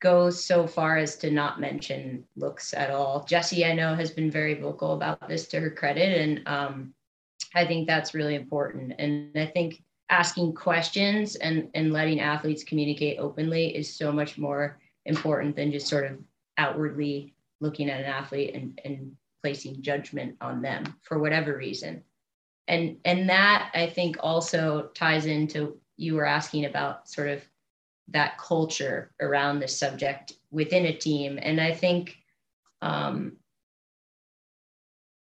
go so far as to not mention looks at all. Jessie, I know, has been very vocal about this to her credit, and um, I think that's really important. And I think asking questions and and letting athletes communicate openly is so much more important than just sort of outwardly looking at an athlete and and placing judgment on them for whatever reason and and that i think also ties into you were asking about sort of that culture around the subject within a team. And i think um,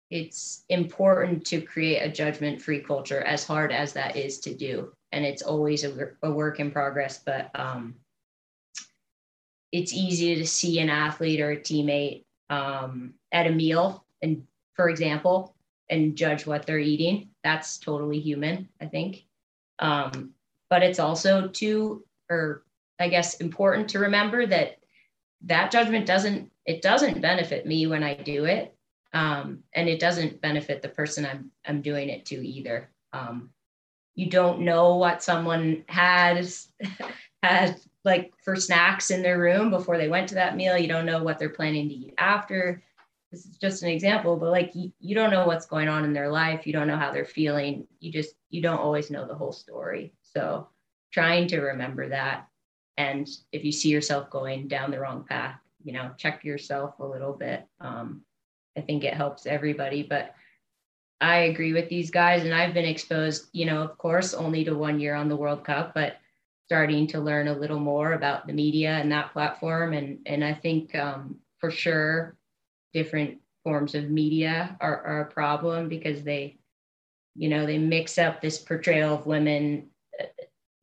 it's important to create a judgment free culture as hard as that is to do. And it's always a, a work in progress but um, it's easy to see an athlete or a teammate um, at a meal and for example and judge what they're eating. That's totally human i think. Um, but it's also too or i guess important to remember that that judgment doesn't it doesn't benefit me when i do it. Um, and it doesn't benefit the person i'm i'm doing it to either. Um, you don't know what someone has had like for snacks in their room before they went to that meal. You don't know what they're planning to eat after. This is just an example but like you, you don't know what's going on in their life. You don't know how they're feeling. You just you don't always know the whole story. So trying to remember that. And if you see yourself going down the wrong path you know check yourself a little bit. Um, i think it helps everybody but i agree with these guys. And i've been exposed you know of course only to one year on the world cup but starting to learn a little more about the media and that platform. And and i think um, for sure different forms of media are, are a problem because they you know they mix up this portrayal of women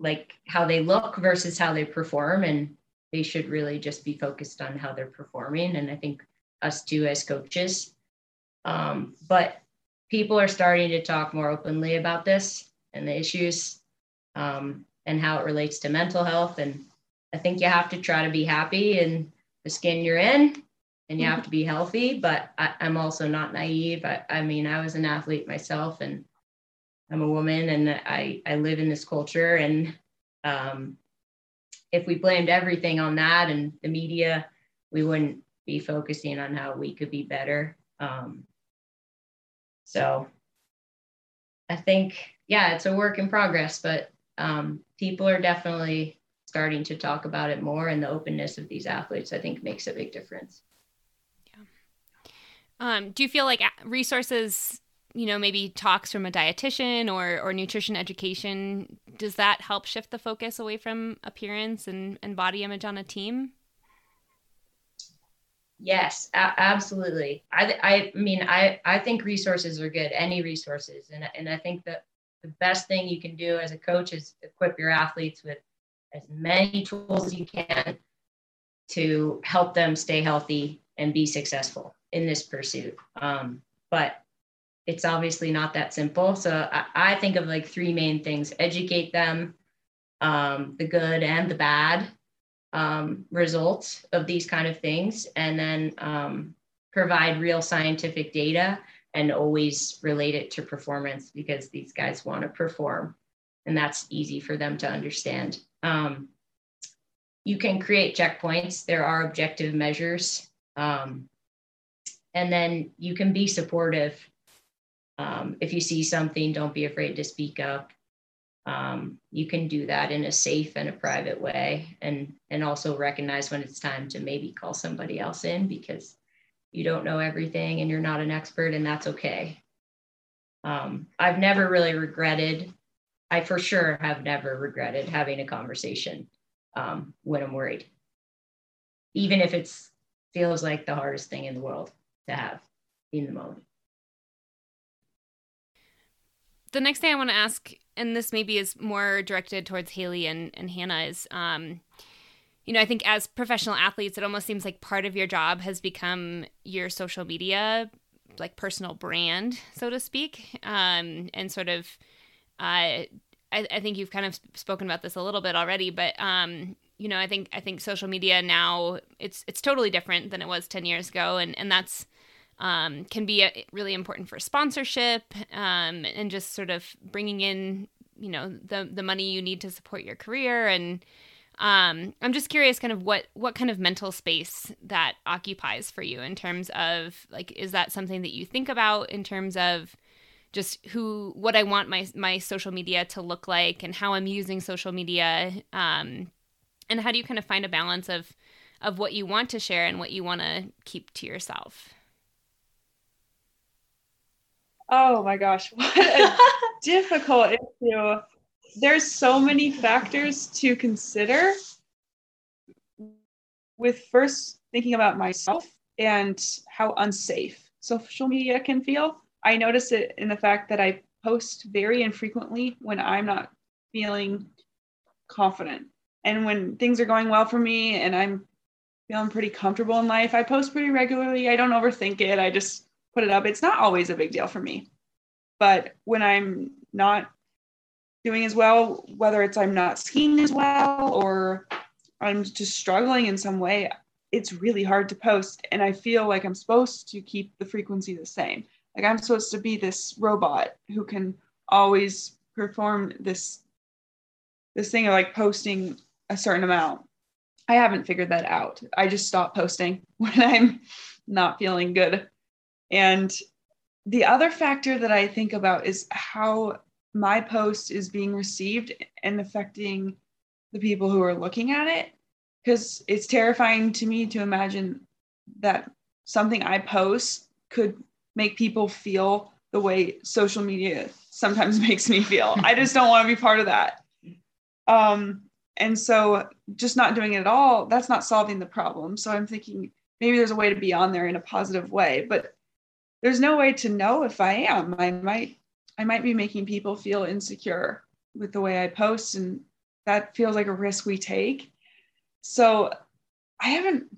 like how they look versus how they perform and they should really just be focused on how they're performing and i think us too as coaches um, but people are starting to talk more openly about this and the issues um, and how it relates to mental health. And I think you have to try to be happy in the skin you're in and you have to be healthy. But I, am also not naive. I, I mean, I was an athlete myself and I'm a woman and I, I live in this culture. And um, if we blamed everything on that and the media, we wouldn't be focusing on how we could be better. Um, so I think, yeah, it's a work in progress, but um, people are definitely starting to talk about it more, and the openness of these athletes, I think, makes a big difference. Yeah. Um, do you feel like resources, you know, maybe talks from a dietitian or or nutrition education, does that help shift the focus away from appearance and and body image on a team? Yes, a- absolutely. I, I mean, I, I think resources are good, any resources. And, and I think that the best thing you can do as a coach is equip your athletes with as many tools as you can to help them stay healthy and be successful in this pursuit. Um, but it's obviously not that simple. So I, I, think of like three main things. Educate them, um, the good and the bad, um, results of these kind of things and then um, provide real scientific data and always relate it to performance because these guys want to perform and that's easy for them to understand. Um, you can create checkpoints. There are objective measures. Um, and then you can be supportive um, if you see something don't be afraid to speak up. Um, you can do that in a safe and a private way. And and also recognize when it's time to maybe call somebody else in because you don't know everything and you're not an expert and that's okay. Um, i've never really regretted i for sure have never regretted having a conversation um, when i'm worried. Even if it feels like the hardest thing in the world to have in the moment the next thing I want to ask, and this maybe is more directed towards Hailey and, and Hannah, is um, you know, I think as professional athletes, it almost seems like part of your job has become your social media, like personal brand, so to speak, um, and sort of. Uh, I, I think you've kind of spoken about this a little bit already, but um, you know, I think I think social media now it's it's totally different than it was ten years ago, and and that's um, can be a, really important for sponsorship um, and just sort of bringing in you know the the money you need to support your career. And um, I'm just curious kind of what what kind of mental space that occupies for you in terms of like is that something that you think about in terms of just who what I want my my social media to look like and how I'm using social media um, and how do you kind of find a balance of of what you want to share and what you want to keep to yourself Oh my gosh, what a difficult issue. There's so many factors to consider with first thinking about myself and how unsafe social media can feel. I notice it in the fact that I post very infrequently when I'm not feeling confident. And when things are going well for me and I'm feeling pretty comfortable in life, I post pretty regularly. I don't overthink it. I just put it up. It's not always a big deal for me. But when I'm not doing as well, whether it's I'm not skiing as well or I'm just struggling in some way, it's really hard to post. And I feel like I'm supposed to keep the frequency the same. Like I'm supposed to be this robot who can always perform this this thing of like posting a certain amount. I haven't figured that out. I just stop posting when I'm not feeling good. And the other factor that I think about is how my post is being received and affecting the people who are looking at it. Because it's terrifying to me to imagine that something I post could make people feel the way social media sometimes makes me feel. I just don't want to be part of that. Um, and so just not doing it at all, that's not solving the problem. So I'm thinking maybe there's a way to be on there in a positive way. But there's no way to know if I am. I might I might be making people feel insecure with the way I post and that feels like a risk we take. So I haven't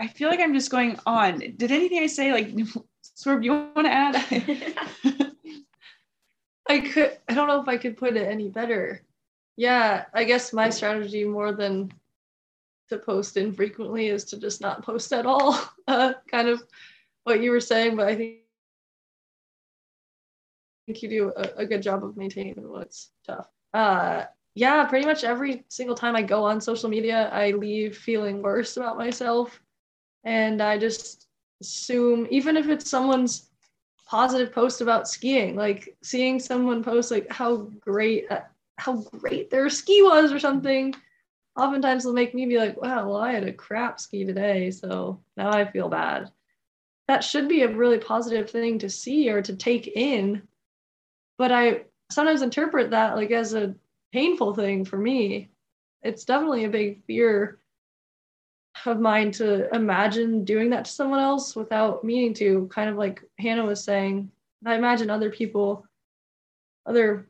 I feel like I'm just going on. Did anything I say like Swerve, you want to add? I could I don't know if I could put it any better. Yeah, I guess my strategy more than to post infrequently is to just not post at all. Uh, kind of what you were saying, but I think think you do a, a good job of maintaining. It's tough. Uh, yeah, pretty much every single time I go on social media, I leave feeling worse about myself. And I just assume, even if it's someone's positive post about skiing, like seeing someone post like how great, uh, how great their ski was or something, oftentimes will make me be like, wow, well, I had a crap ski today. So now I feel bad. That should be a really positive thing to see or to take in. But I sometimes interpret that like as a painful thing for me. It's definitely a big fear of mine to imagine doing that to someone else without meaning to, kind of like Hannah was saying. I imagine other people, other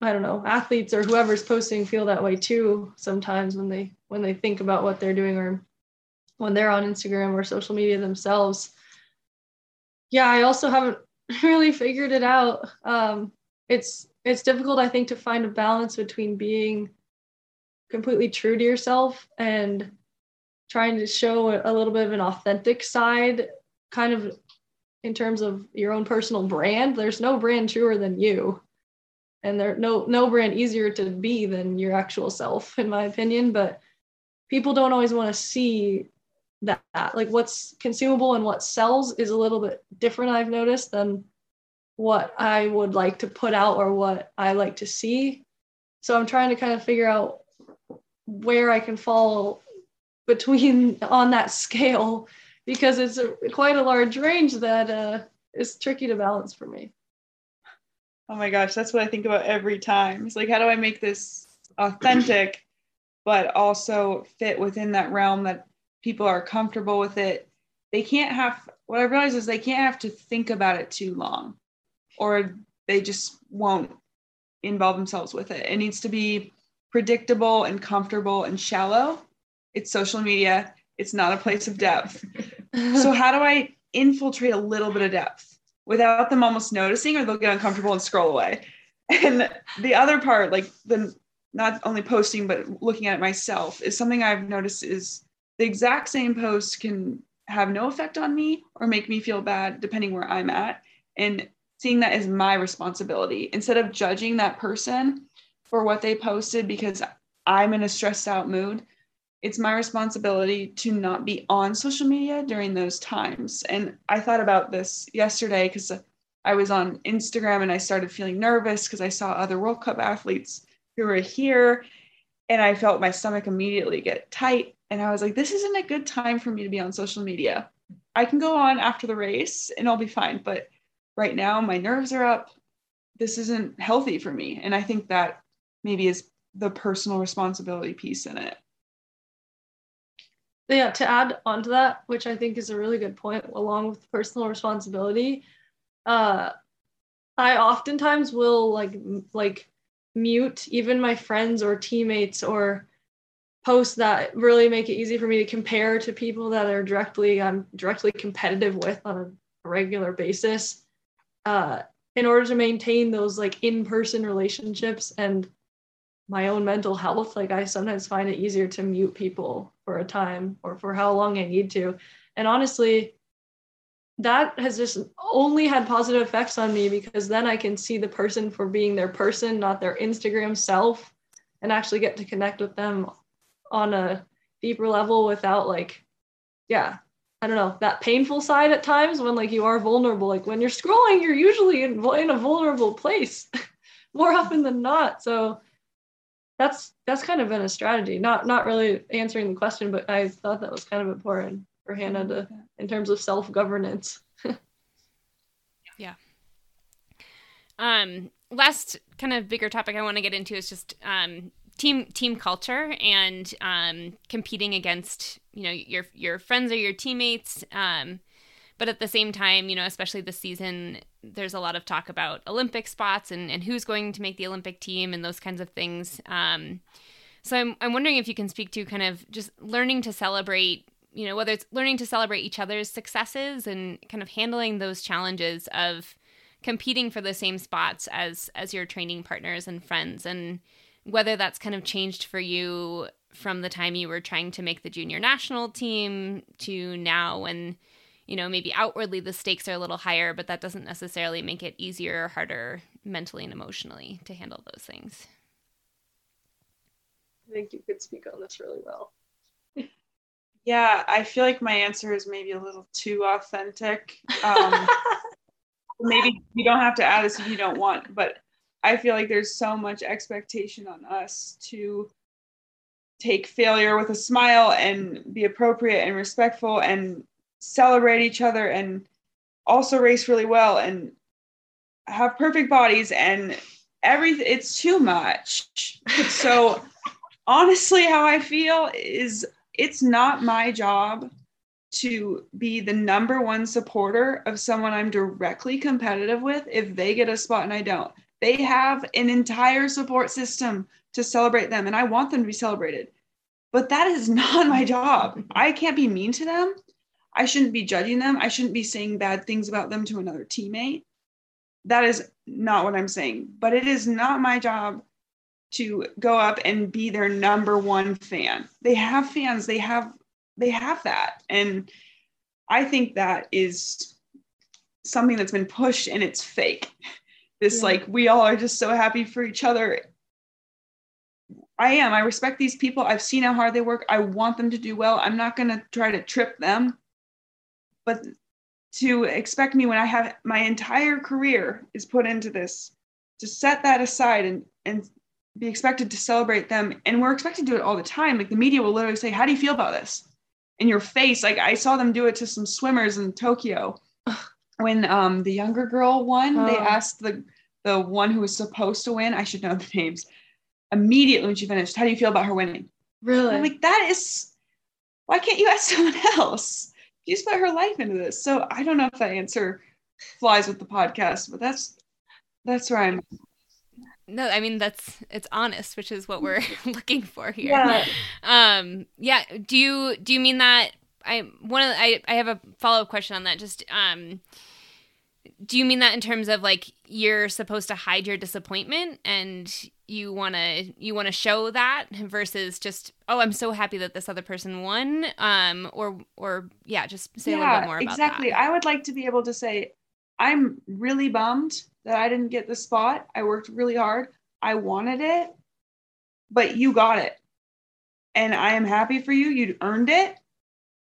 I don't know, athletes or whoever's posting feel that way too sometimes when they when they think about what they're doing or when they're on Instagram or social media themselves. Yeah, I also haven't really figured it out. Um, it's it's difficult i think to find a balance between being completely true to yourself and trying to show a little bit of an authentic side kind of in terms of your own personal brand. There's no brand truer than you. And there no no brand easier to be than your actual self in my opinion. But people don't always want to see that like what's consumable and what sells is a little bit different i've noticed than what I would like to put out or what I like to see. So I'm trying to kind of figure out where I can fall between on that scale because it's a, quite a large range that uh, is tricky to balance for me. Oh my gosh, that's what I think about every time. It's like, how do I make this authentic, but also fit within that realm that people are comfortable with it? They can't have, what I realize is they can't have to think about it too long or they just won't involve themselves with it. It needs to be predictable and comfortable and shallow. It's social media, it's not a place of depth. so, how do I infiltrate a little bit of depth without them almost noticing, or they'll get uncomfortable and scroll away? And the other part, like the not only posting, but looking at it myself, is something I've noticed is the exact same post can have no effect on me or make me feel bad depending where I'm at. And seeing that as my responsibility instead of judging that person for what they posted because I'm in a stressed out mood. It's my responsibility to not be on social media during those times. And I thought about this yesterday because I was on Instagram and I started feeling nervous because I saw other World Cup athletes who were here and I felt my stomach immediately get tight. And I was like, this isn't a good time for me to be on social media. I can go on after the race and I'll be fine. But right now my nerves are up this isn't healthy for me and i think that maybe is the personal responsibility piece in it yeah to add on to that which i think is a really good point along with personal responsibility uh i oftentimes will like like mute even my friends or teammates or posts that really make it easy for me to compare to people that are directly i'm directly competitive with on a regular basis. Uh, in order to maintain those like in-person relationships and my own mental health like i sometimes find it easier to mute people for a time or for how long i need to. And honestly that has just only had positive effects on me because then i can see the person for being their person not their instagram self and actually get to connect with them on a deeper level without like yeah I don't know that painful side at times when like you are vulnerable. Like when you're scrolling, you're usually in, in a vulnerable place more often than not. So that's that's kind of been a strategy. Not not really answering the question, but I thought that was kind of important for Hannah to in terms of self governance. yeah. Um. Last kind of bigger topic I want to get into is just um team team culture and um, competing against you know your your friends or your teammates. Um, but at the same time you know especially this season there's a lot of talk about olympic spots and, and who's going to make the olympic team and those kinds of things. Um, so I'm, I'm wondering if you can speak to kind of just learning to celebrate you know whether it's learning to celebrate each other's successes and kind of handling those challenges of competing for the same spots as as your training partners and friends. And whether that's kind of changed for you from the time you were trying to make the junior national team to now when you know, maybe outwardly the stakes are a little higher, but that doesn't necessarily make it easier or harder mentally and emotionally to handle those things. I think you could speak on this really well. Yeah, I feel like my answer is maybe a little too authentic. Um, maybe you don't have to add this if you don't want, but I feel like there's so much expectation on us to take failure with a smile and be appropriate and respectful and celebrate each other and also race really well and have perfect bodies and everything it's too much. So honestly how i feel is it's not my job to be the number one supporter of someone i'm directly competitive with if they get a spot and i don't they have an entire support system to celebrate them and i want them to be celebrated but that is not my job i can't be mean to them I shouldn't be judging them. I shouldn't be saying bad things about them to another teammate. That is not what I'm saying. But it is not my job to go up and be their number one fan. They have fans. They have they have that. And I think that is something that's been pushed and it's fake. This yeah. like we all are just so happy for each other. I am. I respect these people. I've seen how hard they work. I want them to do well. I'm not going to try to trip them but to expect me when I have my entire career is put into this, to set that aside and and be expected to celebrate them. And we're expected to do it all the time. Like the media will literally say, How do you feel about this? In your face. Like I saw them do it to some swimmers in Tokyo. When um the younger girl won, oh. they asked the the one who was supposed to win, I should know the names, immediately when she finished, how do you feel about her winning? Really? I'm like, that is why can't you ask someone else? she's put her life into this. So I don't know if that answer flies with the podcast, but that's that's where I'm. No, I mean that's it's honest, which is what we're looking for here. Yeah. Um. Yeah. Do you do you mean that? I one of the, I I have a follow up question on that. Just um do you mean that in terms of like you're supposed to hide your disappointment and you want to you want to show that versus just oh i'm so happy that this other person won um or or yeah just say yeah, a little bit more about exactly. That. i would like to be able to say i'm really bummed that i didn't get the spot. I worked really hard. I wanted it but you got it. And i am happy for you. You earned it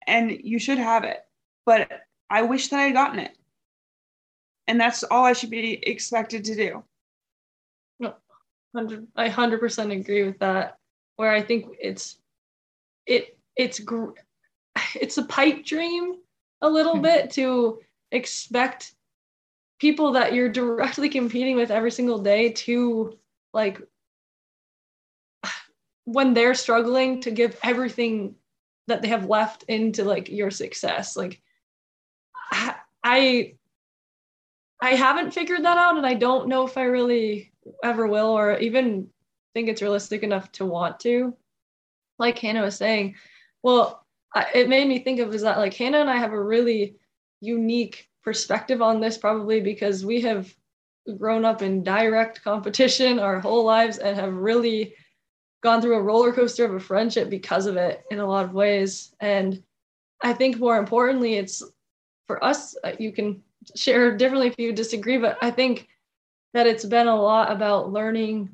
and you should have it. But i wish that i had gotten it and that's all I should be expected to do. Hundred, I hundred percent agree with that. Where I think it's, it it's gr- it's a pipe dream a little mm-hmm. bit to expect people that you're directly competing with every single day to like when they're struggling to give everything that they have left into like your success like i I haven't figured that out, and I don't know if I really ever will, or even think it's realistic enough to want to. Like Hannah was saying, well, I, it made me think of is that like Hannah and I have a really unique perspective on this, probably because we have grown up in direct competition our whole lives and have really gone through a roller coaster of a friendship because of it in a lot of ways. And I think more importantly, it's for us, uh, you can share differently if you disagree, but I think that it's been a lot about learning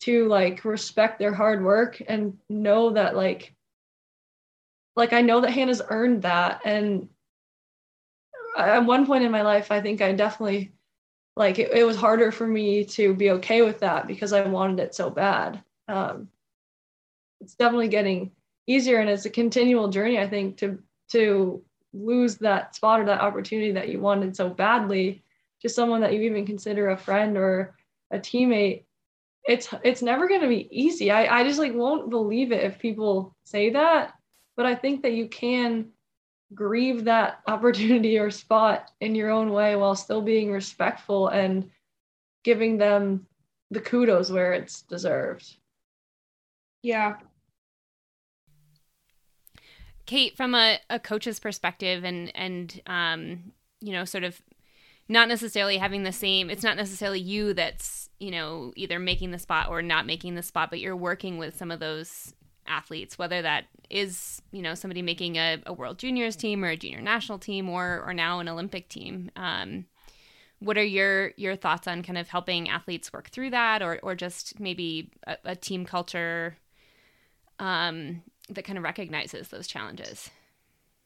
to like respect their hard work and know that like like I know that Hannah's earned that and at one point in my life I think I definitely like it, it was harder for me to be okay with that because I wanted it so bad. Um, it's definitely getting easier and it's a continual journey I think to to lose that spot or that opportunity that you wanted so badly to someone that you even consider a friend or a teammate it's it's never going to be easy. I, I just like won't believe it if people say that but i think that you can grieve that opportunity or spot in your own way while still being respectful and giving them the kudos where it's deserved. Yeah Kate, from a, a coach's perspective and and um, you know, sort of not necessarily having the same it's not necessarily you that's, you know, either making the spot or not making the spot, but you're working with some of those athletes, whether that is you know somebody making a, a World Juniors team or a junior national team or or now an Olympic team. Um, what are your your thoughts on kind of helping athletes work through that, or or just maybe a, a team culture um, that kind of recognizes those challenges?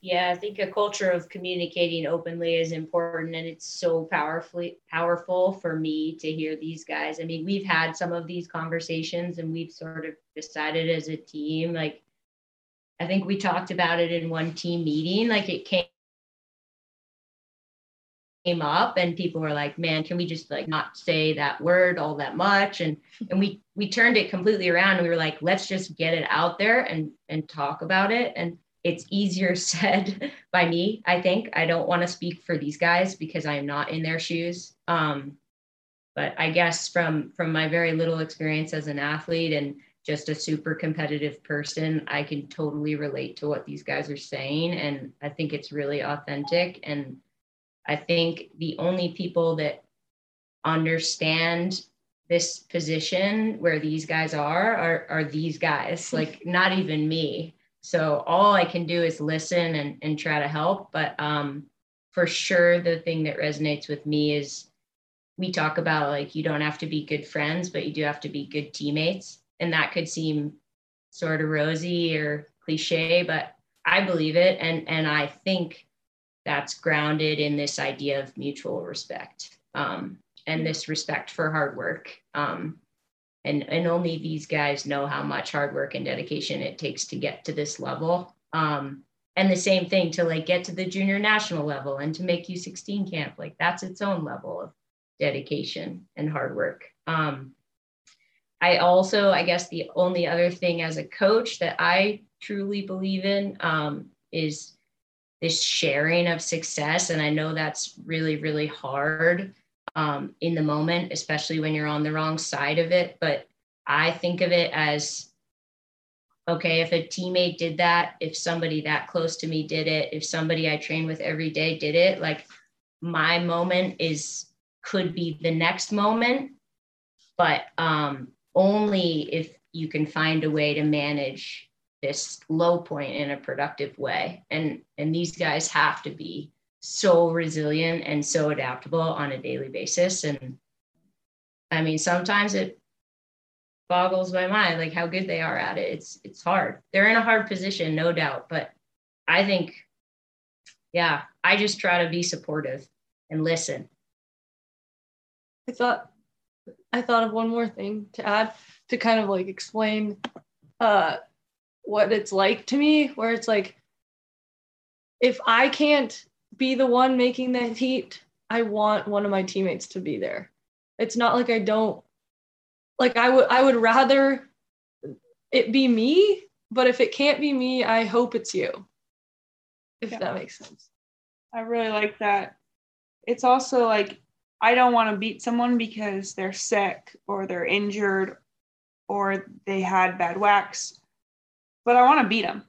Yeah, I think a culture of communicating openly is important and it's so powerfully powerful for me to hear these guys. I mean, we've had some of these conversations and we've sort of decided as a team like I think we talked about it in one team meeting like it came came up and people were like man can we just like not say that word all that much? And and we we turned it completely around and we were like let's just get it out there and and talk about it. And it's easier said by me i think. I don't want to speak for these guys because i'm not in their shoes. Um, but i guess from from my very little experience as an athlete and just a super competitive person i can totally relate to what these guys are saying. And i think it's really authentic and i think the only people that understand this position where these guys are are, are these guys like not even me so all I can do is listen and, and try to help. But um, for sure, the thing that resonates with me is we talk about like you don't have to be good friends, but you do have to be good teammates. And that could seem sort of rosy or cliche, but I believe it. And, and I think that's grounded in this idea of mutual respect um, and this respect for hard work. Um, and and only these guys know how much hard work and dedication it takes to get to this level um, and the same thing to like get to the junior national level and to make u16 camp like that's its own level of dedication and hard work um, i also i guess the only other thing as a coach that i truly believe in um, is this sharing of success and i know that's really really hard um, in the moment, especially when you're on the wrong side of it. But I think of it as okay, if a teammate did that, if somebody that close to me did it, if somebody I train with every day did it, like my moment is could be the next moment, but um, only if you can find a way to manage this low point in a productive way. And and these guys have to be so resilient and so adaptable on a daily basis. And I mean, sometimes it boggles my mind like how good they are at it. It's it's hard. They're in a hard position, no doubt. But I think, yeah, I just try to be supportive and listen. I thought I thought of one more thing to add to kind of like explain uh what it's like to me, where it's like if I can't be the one making the heat. I want one of my teammates to be there. It's not like I don't like I would I would rather it be me, but if it can't be me, I hope it's you. If yeah. that makes sense. I really like that. It's also like I don't want to beat someone because they're sick or they're injured or they had bad wax, but I want to beat them.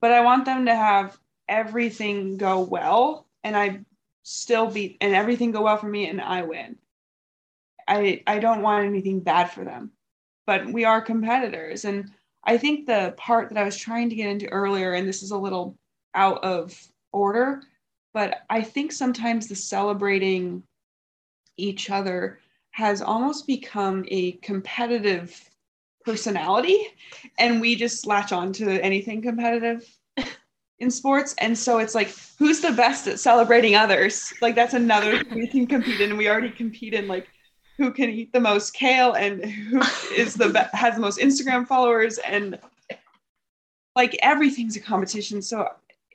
But I want them to have everything go well and I still beat and everything go well for me and I win. I I don't want anything bad for them. But we are competitors and I think the part that I was trying to get into earlier and this is a little out of order, but I think sometimes the celebrating each other has almost become a competitive personality and we just latch on to anything competitive in sports. And so it's like, who's the best at celebrating others? Like that's another we can compete in. and We already compete in like who can eat the most kale and who is the be- has the most Instagram followers and like everything's a competition. So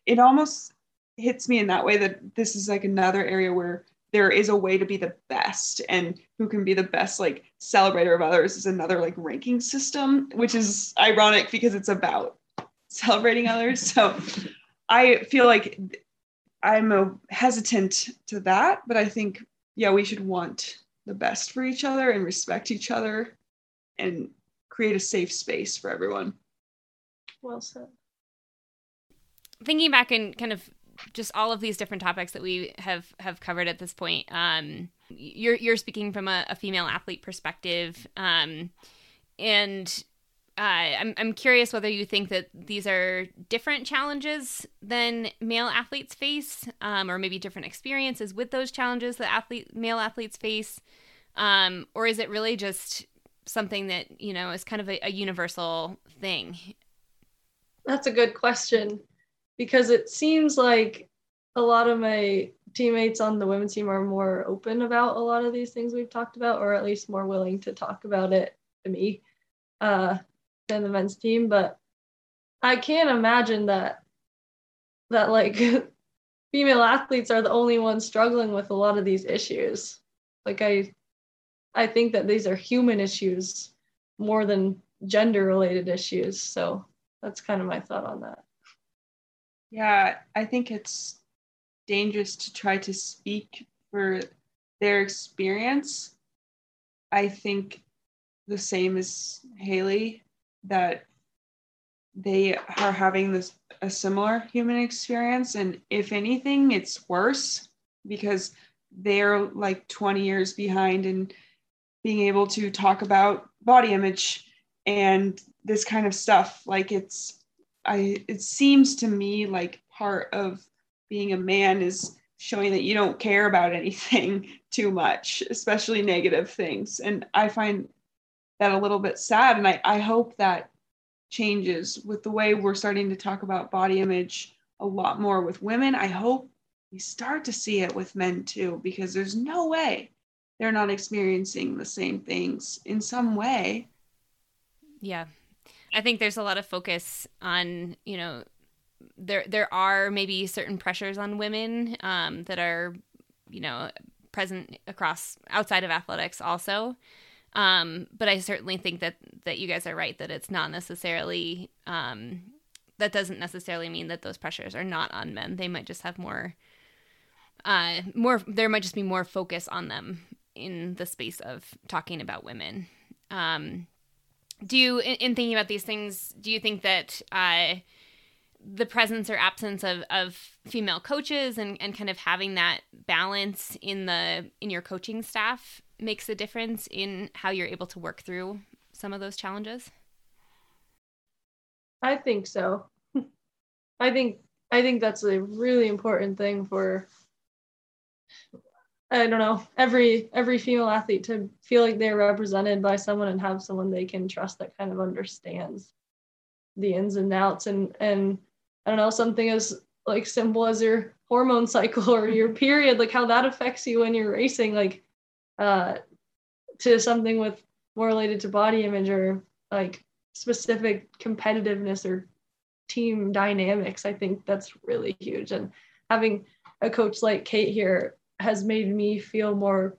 it almost hits me in that way that this is like another area where there is a way to be the best and who can be the best like celebrator of others is another like ranking system which is ironic because it's about celebrating others. So I feel like I'm a hesitant to that, but I think, yeah, we should want the best for each other and respect each other and create a safe space for everyone. Well said. Thinking back and kind of just all of these different topics that we have have covered at this point, um, you're you're speaking from a, a female athlete perspective, um, and uh, I'm I'm curious whether you think that these are different challenges than male athletes face, um, or maybe different experiences with those challenges that athlete male athletes face, um, or is it really just something that because it seems like a lot of my teammates on the women's team are more open about a lot of these things we've talked about, or at least more willing to talk about it to me uh, than the men's team. But I can't imagine that that like female athletes are the only ones struggling with a lot of these issues. Like I I think that these are human issues more than gender related issues. So that's kind of my thought on that. Yeah, I think it's dangerous to try to speak for their experience. I think the same as Hailey that they are having this a similar human experience and if anything it's worse because they're like 20 years behind in being able to talk about body image and this kind of stuff like it's i it seems to me like part of being a man is showing that you don't care about anything too much especially negative things and i find that a little bit sad. And I, I hope that changes with the way we're starting to talk about body image a lot more with women. I hope we start to see it with men too, because there's no way they're not experiencing the same things in some way. Yeah. I think there's a lot of focus on, you know, there there are maybe certain pressures on women um, that are, you know, present across outside of athletics also. Um, but I certainly think that that you guys are right that it's not necessarily um, that doesn't necessarily mean that those pressures are not on men. They might just have more uh, more there might just be more focus on them in the space of talking about women. Um, do you in, in, thinking about these things, do you think that uh, the presence or absence of, of female coaches and, and kind of having that balance in the in your coaching staff makes a difference in how you're able to work through some of those challenges? I think so. I think I think that's a really important thing for I don't know, every every female athlete to feel like they're represented by someone and have someone they can trust that kind of understands the ins and outs and and I don't know, something as like simple as your hormone cycle or your period, like how that affects you when you're racing. Like uh, to something with more related to body image or like specific competitiveness or team dynamics. I think that's really huge. And having a coach like Kate here has made me feel more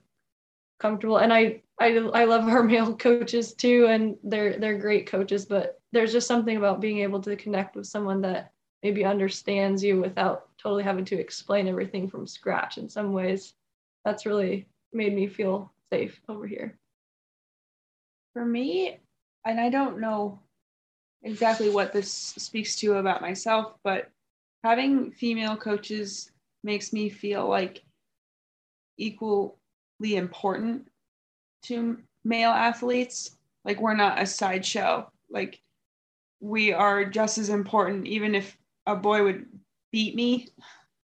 comfortable. And I I, I love our male coaches too, and they're they're great coaches. But there's just something about being able to connect with someone that maybe understands you without totally having to explain everything from scratch. In some ways, that's really made me feel safe over here. For me, and I don't know exactly what this speaks to about myself, but having female coaches makes me feel like equally important to male athletes. Like we're not a sideshow. Like we are just as important, even if a boy would beat me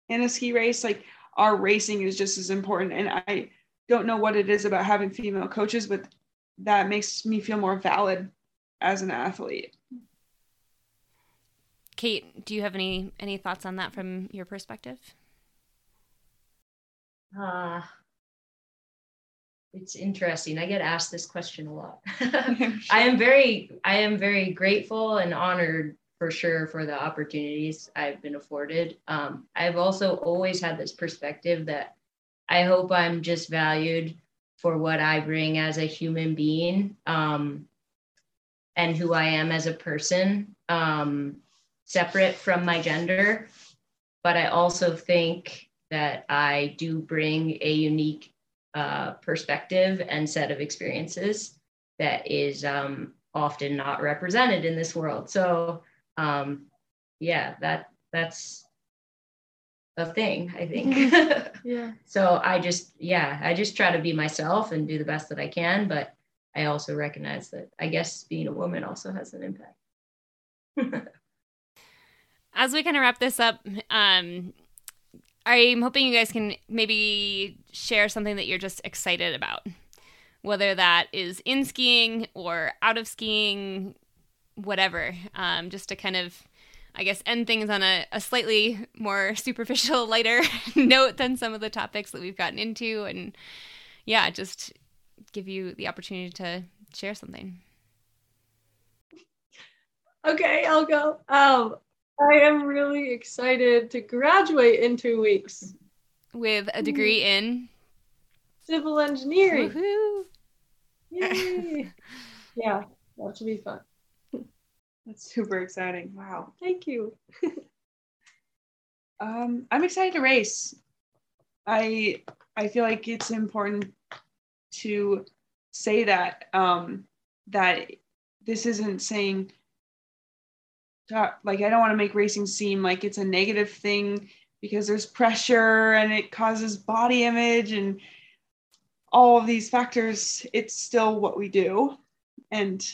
in a ski race. Like our racing is just as important. And I don't know what it is about having female coaches, but that makes me feel more valid as an athlete. Kate, do you have any any thoughts on that from your perspective? Uh it's interesting. I get asked this question a lot. I am very I am very grateful and honored for sure for the opportunities I've been afforded. Um, I've also always had this perspective that I hope I'm just valued for what I bring as a human being um, and who I am as a person, um, separate from my gender. But I also think that I do bring a unique uh, perspective and set of experiences that is um, often not represented in this world. So, um, yeah, that that's a thing, I think. yeah. so I just, yeah, I just try to be myself and do the best that I can. But I also recognize that I guess being a woman also has an impact. As we kind of wrap this up, um, I'm hoping you guys can maybe share something that you're just excited about, whether that is in skiing or out of skiing, whatever, um, just to kind of, I guess, end things on a, a slightly more superficial, lighter note than some of the topics that we've gotten into. And yeah, just give you the opportunity to share something. Okay, I'll go. Um, I am really excited to graduate in two weeks with a degree in civil engineering. Woohoo! Yay! yeah, that should be fun. That's super exciting. Wow. Thank you. um, I'm excited to race. I I feel like it's important to say that um, that this isn't saying like I don't want to make racing seem like it's a negative thing because there's pressure and it causes body image and all of these factors. It's still what we do and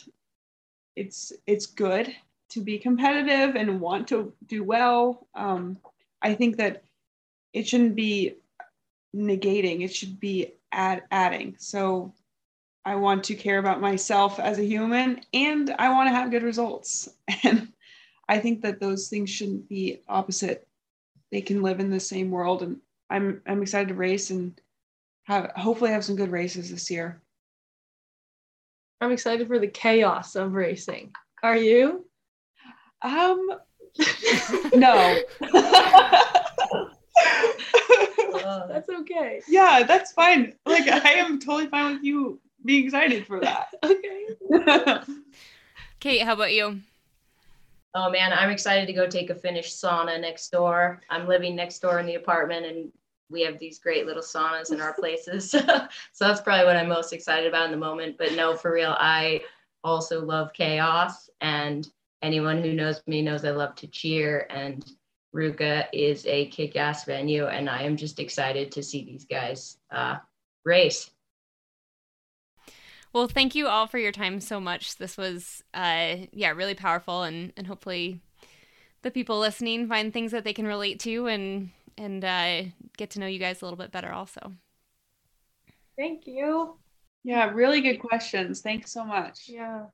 it's it's good to be competitive and want to do well. Um, i think that it shouldn't be negating it should be add, adding. So i want to care about myself as a human and i want to have good results. And I think that those things shouldn't be opposite. They can live in the same world, and I'm I'm excited to race and have hopefully have some good races this year. I'm excited for the chaos of racing. Are you? Um, no. that's okay. Yeah, that's fine. Like I am totally fine with you being excited for that. okay. Kate, how about you? Oh man, I'm excited to go take a Finnish sauna next door. I'm living next door in the apartment and we have these great little saunas in our places. so that's probably what I'm most excited about in the moment. But no, for real, I also love chaos. And anyone who knows me knows I love to cheer. And Ruka is a kick ass venue. And I am just excited to see these guys uh, race. Well, thank you all for your time so much. This was, uh, yeah, really powerful, and and hopefully, the people listening find things that they can relate to and and uh, get to know you guys a little bit better. Also, thank you. Yeah, really good questions. Thanks so much. Yeah.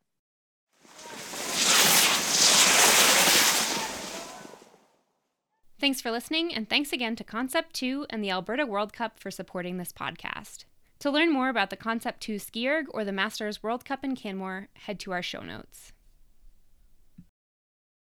Thanks for listening, and thanks again to Concept 2 and the Alberta World Cup for supporting this podcast. To learn more about the Concept 2 Ski Erg or the Masters World Cup in Canmore, head to our show notes.